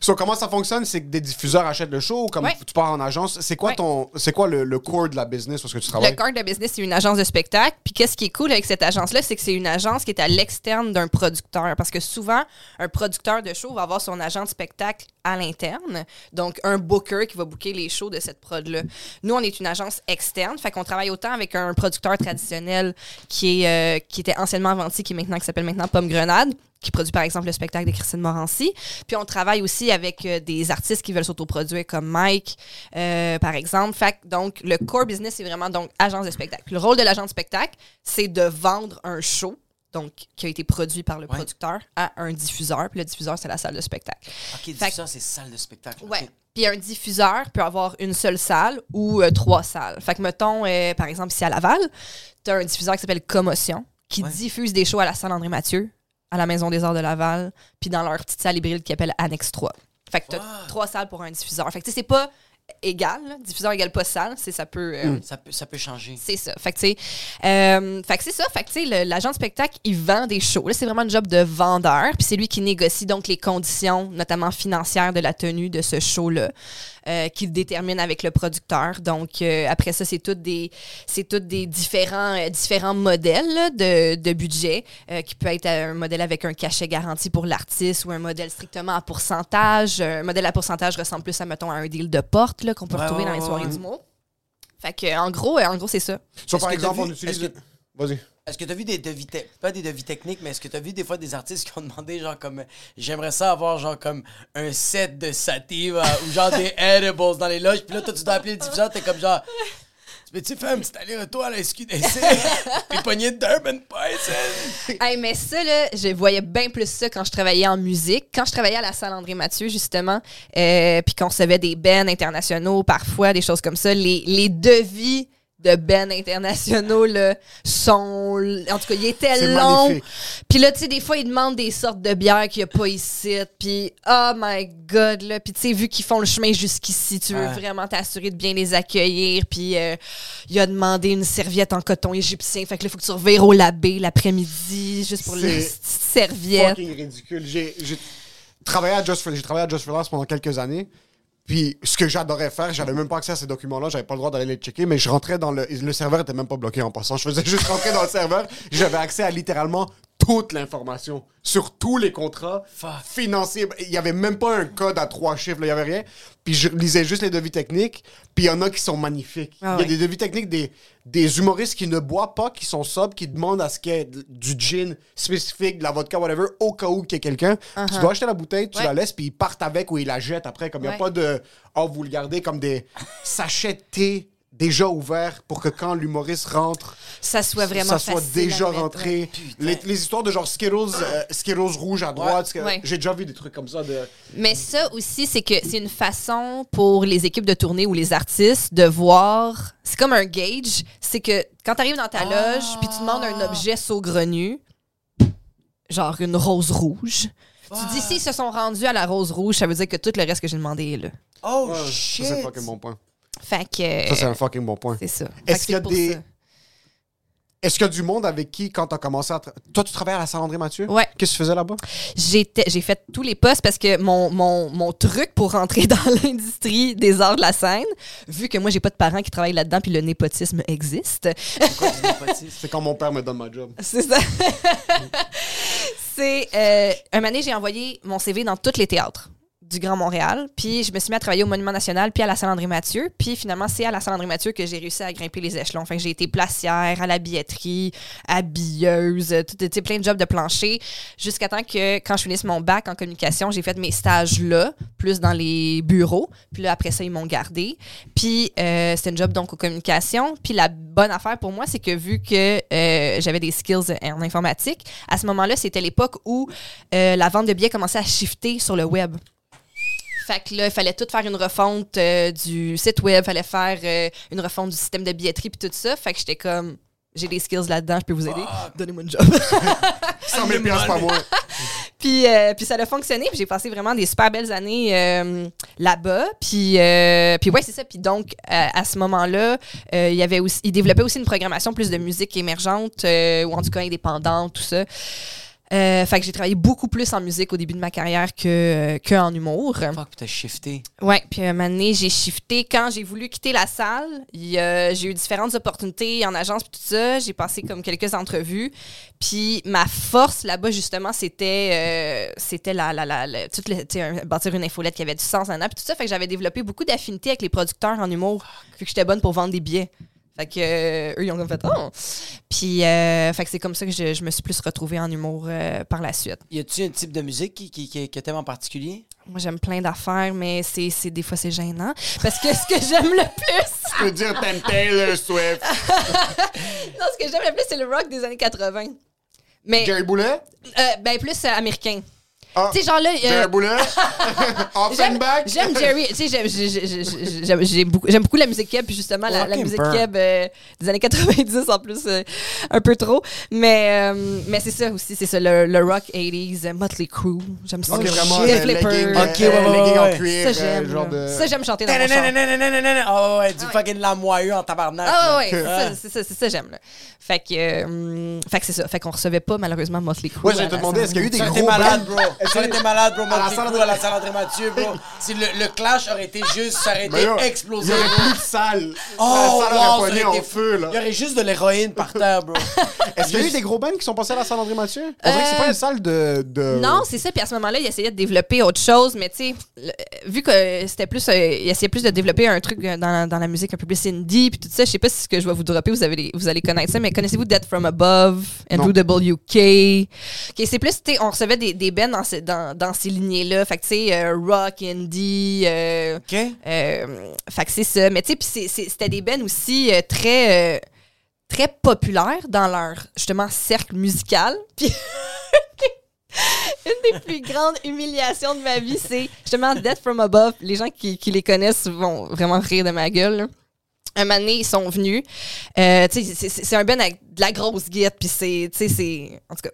So, comment ça fonctionne? C'est que des diffuseurs achètent le show, ou comme Ouais. tu pars en agence. C'est quoi Ouais. ton. C'est quoi le, le core de la business parce que tu Le travailles? cœur de business, c'est une agence de spectacle. Puis qu'est-ce qui est cool avec cette agence-là, c'est que c'est une agence qui est à l'externe d'un producteur. Parce que souvent, un producteur de show va avoir son agent de spectacle à l'interne. Donc, un booker qui va booker les shows de cette prod-là. Nous, on est une agence externe. Fait qu'on travaille autant avec un producteur traditionnel qui, est, euh, qui était anciennement Avanti, qui est maintenant, qui s'appelle maintenant Pomme Grenade qui produit par exemple le spectacle de Christine Morancy. Puis on travaille aussi avec euh, des artistes qui veulent s'autoproduire comme Mike, euh, par exemple. Fait que, donc, le core business, c'est vraiment donc agence de spectacle. Puis le rôle de l'agent de spectacle, c'est de vendre un show, donc qui a été produit par le producteur, à un diffuseur. Puis le diffuseur, c'est la salle de spectacle. Ok, Fait- ça, c'est salle de spectacle. Ouais. Puis un diffuseur peut avoir une seule salle ou euh, trois salles. Fait que, mettons, par exemple, ici à Laval, tu as un diffuseur qui s'appelle Commotion, qui Ouais. diffuse des shows à la salle André Mathieu, à la Maison des Arts de Laval, puis dans leur petite salle hybride qui appelle Annexe 3. Fait que Wow. trois salles pour un diffuseur. Fait que, c'est pas égal. là. Diffuseur égale pas salle. C'est, ça peut. euh, Ça, peut, ça peut changer. c'est ça. Fait que, tu euh, fait que c'est ça. Fait que, l'agent de spectacle, il vend des shows. Là, c'est vraiment un job de vendeur. Puis c'est lui qui négocie donc les conditions, notamment financières, de la tenue de ce show-là, euh, qu'il détermine avec le producteur. Donc, euh, après ça, c'est toutes des, c'est toutes des différents, euh, différents modèles là, de, de budget, euh, qui peut être un modèle avec un cachet garanti pour l'artiste ou un modèle strictement à pourcentage. Un modèle à pourcentage ressemble plus à, mettons, à un deal de porte là, qu'on peut Ouais, retrouver ouais, dans les soirées ouais. du mot. Fait que, en gros, en gros, c'est ça. So, par exemple, on utilise. que- Vas-y. Est-ce que tu as vu des devis, te- pas des devis techniques, mais est-ce que tu as vu des fois des artistes qui ont demandé, genre, comme, j'aimerais ça avoir, genre, comme, un set de sativa ou genre des edibles dans les loges, puis là, toi, tu dois appeler le diffuseur, t'es comme, genre, tu peux-tu faire un petit aller-retour à la SQDC, puis pogner de Durban Poison? Hey, mais ça, là, je voyais bien plus ça quand je travaillais en musique. Quand je travaillais à la salle André Mathieu, justement, euh, puis qu'on recevait des bands internationaux, parfois, des choses comme ça, les, les devis de bands internationaux, là, sont... En tout cas, C'est longs. magnifique. Puis là, tu sais, des fois, ils demandent des sortes de bières qu'il n'y a pas ici. Puis, oh my God, là. Puis, tu sais, vu qu'ils font le chemin jusqu'ici, tu veux Ouais. vraiment t'assurer de bien les accueillir. Puis, euh, il a demandé une serviette en coton égyptien. Fait que là, il faut que tu revires au labé l'après-midi, juste pour C'est les serviettes. fucking ridicule. J'ai travaillé à Just for, j'ai travaillé à Just for Laughs pendant quelques années. Puis ce que j'adorais faire, j'avais même pas accès à ces documents-là, j'avais pas le droit d'aller les checker, mais je rentrais dans le le serveur était même pas bloqué en passant. Je faisais juste rentrer dans le serveur, j'avais accès à littéralement toute l'information sur tous les contrats Fuck. financiers. Il y avait même pas un code à trois chiffres, là, il y avait rien. Puis je lisais juste les devis techniques, puis il y en a qui sont magnifiques. Il Ah y a des devis techniques des, des humoristes qui ne boivent pas, qui sont sobres, qui demandent à ce qu'il y ait du gin spécifique, de la vodka, whatever, au cas où qu'il y ait quelqu'un. Tu dois acheter la bouteille, tu Uh-huh. Ouais. la laisses, puis ils partent avec ou ils la jettent après. Comme il n'y a pas de « Oh, vous le gardez comme des sachets de thé déjà ouverts pour que quand l'humoriste rentre, Ça soit vraiment ça soit déjà rentré. Les, les histoires de genre Skittles, euh, Skittles rouge à droite, que- Ouais. j'ai déjà vu des trucs comme ça. De... Mais ça aussi, c'est que c'est une façon pour les équipes de tournée ou les artistes de voir. C'est comme un gauge. C'est que quand tu arrives dans ta loge, puis tu demandes un objet saugrenu, genre une rose rouge, tu dis s'ils se sont rendus à la rose rouge, ça veut dire que tout le reste que j'ai demandé est là. Oh shit! c'est un fucking bon point. Fait que. Ça, c'est un fucking bon point. c'est ça. Est-ce qu'il y a c'est des- ça. Est-ce qu'il y a du monde avec qui, quand t'as commencé à... tra- Toi, tu travaillais à la Saint-André Mathieu? Ouais. Qu'est-ce que tu faisais là-bas? J'étais- J'ai fait tous les postes parce que mon, mon, mon truc pour rentrer dans l'industrie des arts de la scène, vu que moi, j'ai pas de parents qui travaillent là-dedans puis le népotisme existe, C'est quand mon père me donne ma job. C'est ça. c'est. Euh, un donné, j'ai envoyé mon CV dans tous les théâtres du Grand Montréal. Puis je me suis mis à travailler au Monument National, puis à la salle André Mathieu. Puis finalement, c'est à la salle André Mathieu que j'ai réussi à grimper les échelons. Enfin, j'ai été placière, à la billetterie, habilleuse, tout, plein de jobs de plancher. Jusqu'à temps que, quand je finisse mon bac en communication, j'ai fait mes stages là, plus dans les bureaux. Puis là, après ça, ils m'ont gardé. Puis euh, c'était une job donc aux communications. Puis la bonne affaire pour moi, c'est que vu que euh, j'avais des skills en informatique, à ce moment-là, c'était l'époque où euh, la vente de billets commençait à shifter sur le web. Fait que là, il fallait tout faire une refonte euh, du site web, fallait faire euh, une refonte du système de billetterie puis tout ça. Fait que j'étais comme, j'ai des skills là-dedans, je peux vous aider. Donnez-moi une job. 100 000 piastres par mois. puis, euh, puis ça a fonctionné. Puis j'ai passé vraiment des super belles années euh, là-bas. Puis, euh, puis ouais, c'est ça. Puis donc, à ce moment-là, il y avait aussi, il développait aussi une programmation plus de musique émergente, ou en tout cas indépendante, tout ça. Euh, fait que j'ai travaillé beaucoup plus en musique au début de ma carrière que, euh, que en humour. Fuck, puis t'as shifté. Ouais, puis un moment donné, j'ai shifté. Quand j'ai voulu quitter la salle, j'ai eu différentes opportunités en agence puis tout ça. J'ai passé comme quelques entrevues. Puis ma force là-bas, justement, c'était euh, c'était la, la, la, la- toute le- bâtir une infolette qui avait du sens en puis tout ça. Fait que j'avais développé beaucoup d'affinités avec les producteurs en humour, vu que j'étais bonne pour vendre des billets. Fait que euh, eux, ils ont comme fait oh. Puis, euh, fait que c'est comme ça que je, je me suis plus retrouvée en humour euh, par la suite. Y a-tu un type de musique qui, qui, qui- que t'aimes en particulier? Moi, j'aime plein d'affaires, mais c'est c'est- des fois, c'est gênant. Parce que ce que j'aime le plus, Je peux dire, t'aimes Taylor Swift. non, ce que j'aime le plus, c'est le rock des années 80. Mais, Jerry Boulet? euh, ben, plus américain. Ah, Tu sais, genre là, euh, Jerry Boulet? J'aime Jerry. Tu sais, j'aime- j'ai- j'ai- j'ai- j'aime j'ai beaucoup, la musique keb, puis justement, la, la musique keb euh, des années 90 en plus, euh, un peu trop. Mais, euh, mais c'est ça aussi, c'est ça, le, le rock 80s, euh, Motley Crue. J'aime ça. Ok, vraiment, euh, Leppard. legging, Ok, euh, ouais, ouais, ouais, cuir, Ça, euh, j'aime. Ça, j'aime chanter dans mon char. Ah ouais, du fucking lamoyeux en tabarnak. Ah ouais, c'est ça, c'est ça, j'aime. là. Fait que, euh, fait que c'est ça. Fait qu'on recevait pas malheureusement Motley Crue. Ouais, j'allais te demander, est-ce qu'il y a eu des gros été malade, bands? bro? Ça aurait été malade, bro. À la salle Crue à la salle André Mathieu, bro? Si le, le clash aurait été juste, ça aurait été yo, explosé, Il y aurait plus de salle. Oh, la salle wow, ça aurait aurait en été feu, là. Il y aurait juste de l'héroïne par terre, bro. Est-ce qu'il y a eu des gros bands qui sont passés à la salle André Mathieu? On dirait que c'est Euh, pas une salle de... de... Non, c'est ça. Puis à ce moment-là, il essayait de développer autre chose, mais tu sais, le- vu que c'était plus, euh, il essayait plus de développer un truc euh, dans, dans la musique un peu plus indie, puis tout ça. Je sais pas si ce que je vais vous dropper, vous, avez les- vous allez connaître ça, mais connaissez-vous Dead From Above, Andrew WK? Ok, c'est plus, tu sais, on recevait des, des bands dans, ces- dans, dans ces lignées-là. Fait que tu sais, euh, rock, indie, euh, OK? euh, fait que c'est ça. Mais tu sais, puis c'était des bands aussi euh, très, très populaires dans leur, justement, cercle musical. Puis une des plus grandes humiliations de ma vie, c'est justement Death from Above. Les gens qui, qui les connaissent vont vraiment rire de ma gueule. là. Un moment donné, ils sont venus. Euh, tu sais, c'est- un band avec de la grosse guite, puis c'est, tu sais, c'est... En tout cas...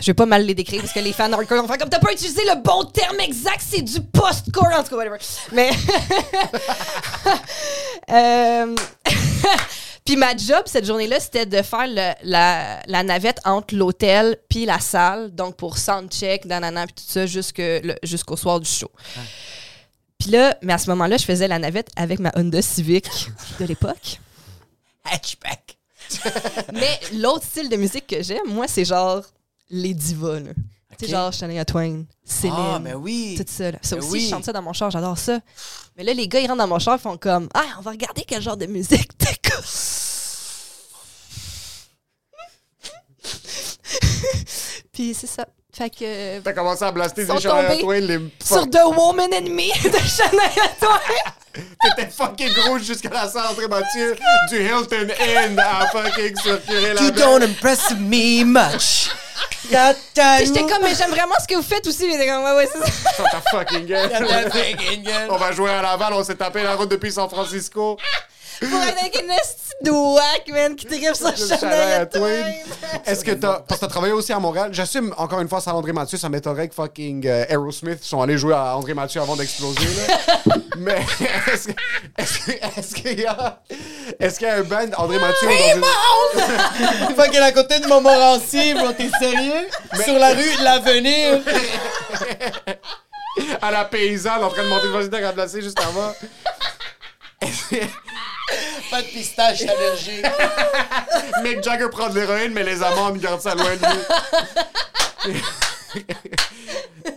Je vais pas mal les décrire parce que les fans hardcore vont faire comme t'as pas utilisé le bon terme exact, c'est du post-core en tout cas, whatever. Mais. Euh, Puis ma job cette journée-là, c'était de faire le- la, la navette entre l'hôtel puis la salle, donc pour soundcheck, nanana, puis tout ça, jusque le- jusqu'au soir du show. Puis là, mais à ce moment-là, je faisais la navette avec ma Honda Civic de l'époque. Hatchback. Mais l'autre style de musique que j'aime, moi, c'est genre les divas. là. Tu sais, genre Shania Twain, Céline. Ah, mais oui. Tout ça. Là. Ça aussi, oui. je chante ça dans mon char, j'adore ça. Mais là, les gars, ils rentrent dans mon char, ils font comme Ah, on va regarder quel genre de musique t'écoutes. Puis c'est ça. Fait que. T'as commencé à blaster des Shania Twain, les Sur The Woman and Me de Shania Twain. T'étais fucking rouge jusqu'à la André Mathieu du Hilton Inn à fucking circuler la You don't impress me much. J'étais comme, mais j'aime vraiment ce que vous faites aussi. Mais j'étais comme, ouais, ouais, c'est ça. Ta fucking gueule. On va jouer à Laval, on s'est tapé la route depuis San Francisco. Pour être avec une whack, man, qui tripe sur. Twain. Est-ce que t'as. Parce que t'as travaillé aussi à Montréal. J'assume, encore une fois, sans André Mathieu, ça m'étonnerait que fucking euh, Aerosmith sont allés jouer à André Mathieu avant d'exploser, là. Mais est-ce qu'il y a. Est-ce qu'il y a un band André Mathieu dans une. Fucking à côté de Montmorency, bro, t'es sérieux? Sur la rue de l'Avenir. à la paysanne en train de monter le vagin à placer juste avant. Pas de pistache allergique. Mick Jagger prend de l'héroïne, mais les amandes gardent ça loin de lui.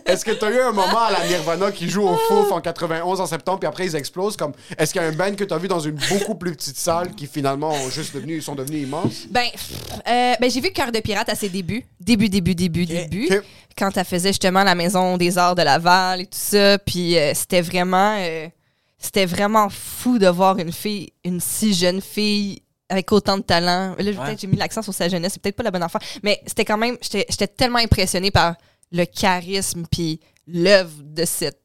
Est-ce que t'as eu un moment à la Nirvana qui joue au Fouf en 91 en septembre, puis après ils explosent comme. Est-ce qu'il y a un band que t'as vu dans une beaucoup plus petite salle qui finalement ont juste devenu, sont devenus immenses? Ben, euh, ben j'ai vu Cœur de pirate à ses débuts. Début, début, début, début. Quand elle faisait justement la Maison des Arts de Laval et tout ça. Puis euh, c'était vraiment... euh, c'était vraiment fou de voir une fille, une si jeune fille avec autant de talent. Là, peut-être j'ai mis l'accent sur sa jeunesse, c'est peut-être pas la bonne affaire. Mais c'était quand même... J'étais j'étais tellement impressionnée par le charisme puis l'œuvre de cette,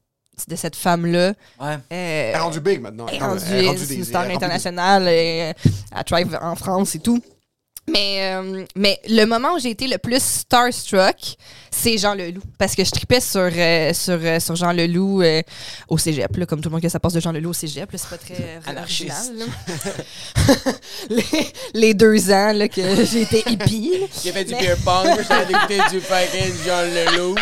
de cette femme-là. Ouais. Euh, Elle est rendue big maintenant. elle est rendue, elle est une star elle est rendue des- internationale, et, euh, elle thrive en France et tout. Mais, euh, mais le moment où j'ai été le plus starstruck, c'est Jean Leloup. Parce que je tripais sur, euh, sur, euh, sur Jean Leloup au cégep. Là, comme tout le monde que ça passe de Jean Leloup au cégep. C'est pas très Anarchiste. original, les, les deux ans là, que j'ai été hippie. J'ai fait du beer pong, écouté du fucking John Leloup.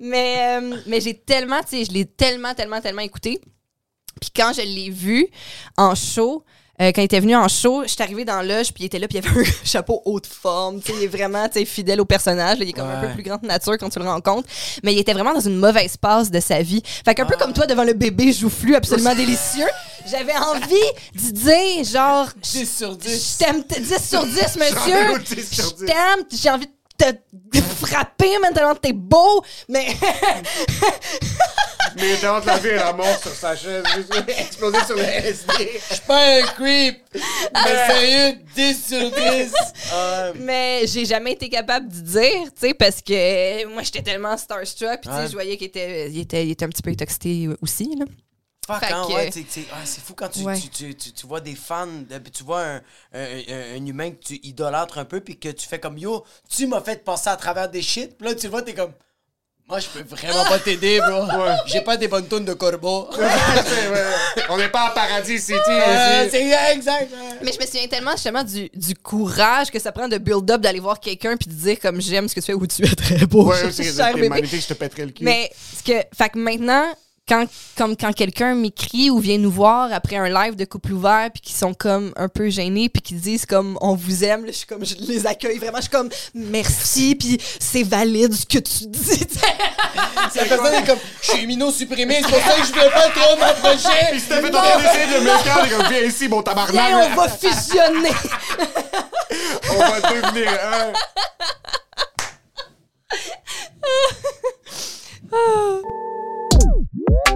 Mais, mais j'ai tellement, tu sais, je l'ai tellement, tellement, tellement écouté. Puis quand je l'ai vu en show, euh, quand il était venu en show, je suis arrivée dans la loge, puis il était là, puis il avait un chapeau haute forme. Il est vraiment fidèle au personnage. là. il est comme un peu plus grande nature quand tu le rencontres. Mais il était vraiment dans une mauvaise passe de sa vie. Fait qu'un peu comme toi devant le bébé joufflu absolument délicieux, j'avais envie de dire, genre, 10 sur 10. je t'aime t- 10 sur 10, Jean monsieur. Leloup, 10 sur 10. Je t'aime. J'ai envie de te frapper maintenant t'es beau. Mais Mais il était entre la vie et la mort sur sa chaise, explosé sur le SD. Je suis pas un creep. Mais sérieux, 10 sur 10. Ah, mais j'ai jamais été capable de dire, tu sais, parce que moi, j'étais tellement starstruck. Puis, tu sais, je voyais qu'il était, il était, il était un petit peu intoxité aussi, là. Fuck, hein, que- ouais, ah, c'est fou quand tu, Ouais. tu, tu, tu, tu vois des fans, tu vois un, un, un- un humain que tu idolâtres un peu, puis que tu fais comme yo, tu m'as fait passer à travers des shit, puis là tu le vois, t'es comme, moi je peux vraiment pas t'aider, bro. J'ai pas des bonnes tonnes de corbeau. On n'est pas à Paradis City Euh, ici. c'est exact. ouais. Mais je me souviens tellement justement du, du courage que ça prend de build-up d'aller voir quelqu'un puis de dire comme j'aime ce que tu fais ou tu es très beau. Ouais, c'est magnifique, je te pèterai le cul. Mais ce que, fait que maintenant, quand, comme quand quelqu'un m'écrit ou vient nous voir après un live de couple ouvert puis qui sont comme un peu gênés puis qui disent comme on vous aime, là, je suis comme je les accueille vraiment, je suis comme merci puis c'est valide ce que tu dis. tu sais. La personne est comme, je suis immunosupprimé, c'est pour ça que je voulais pas trop m'approcher. Puis c'était fait en train d'essayer de me calmer, comme viens ici, mon tabarnak. Viens, on va fusionner. On va devenir un.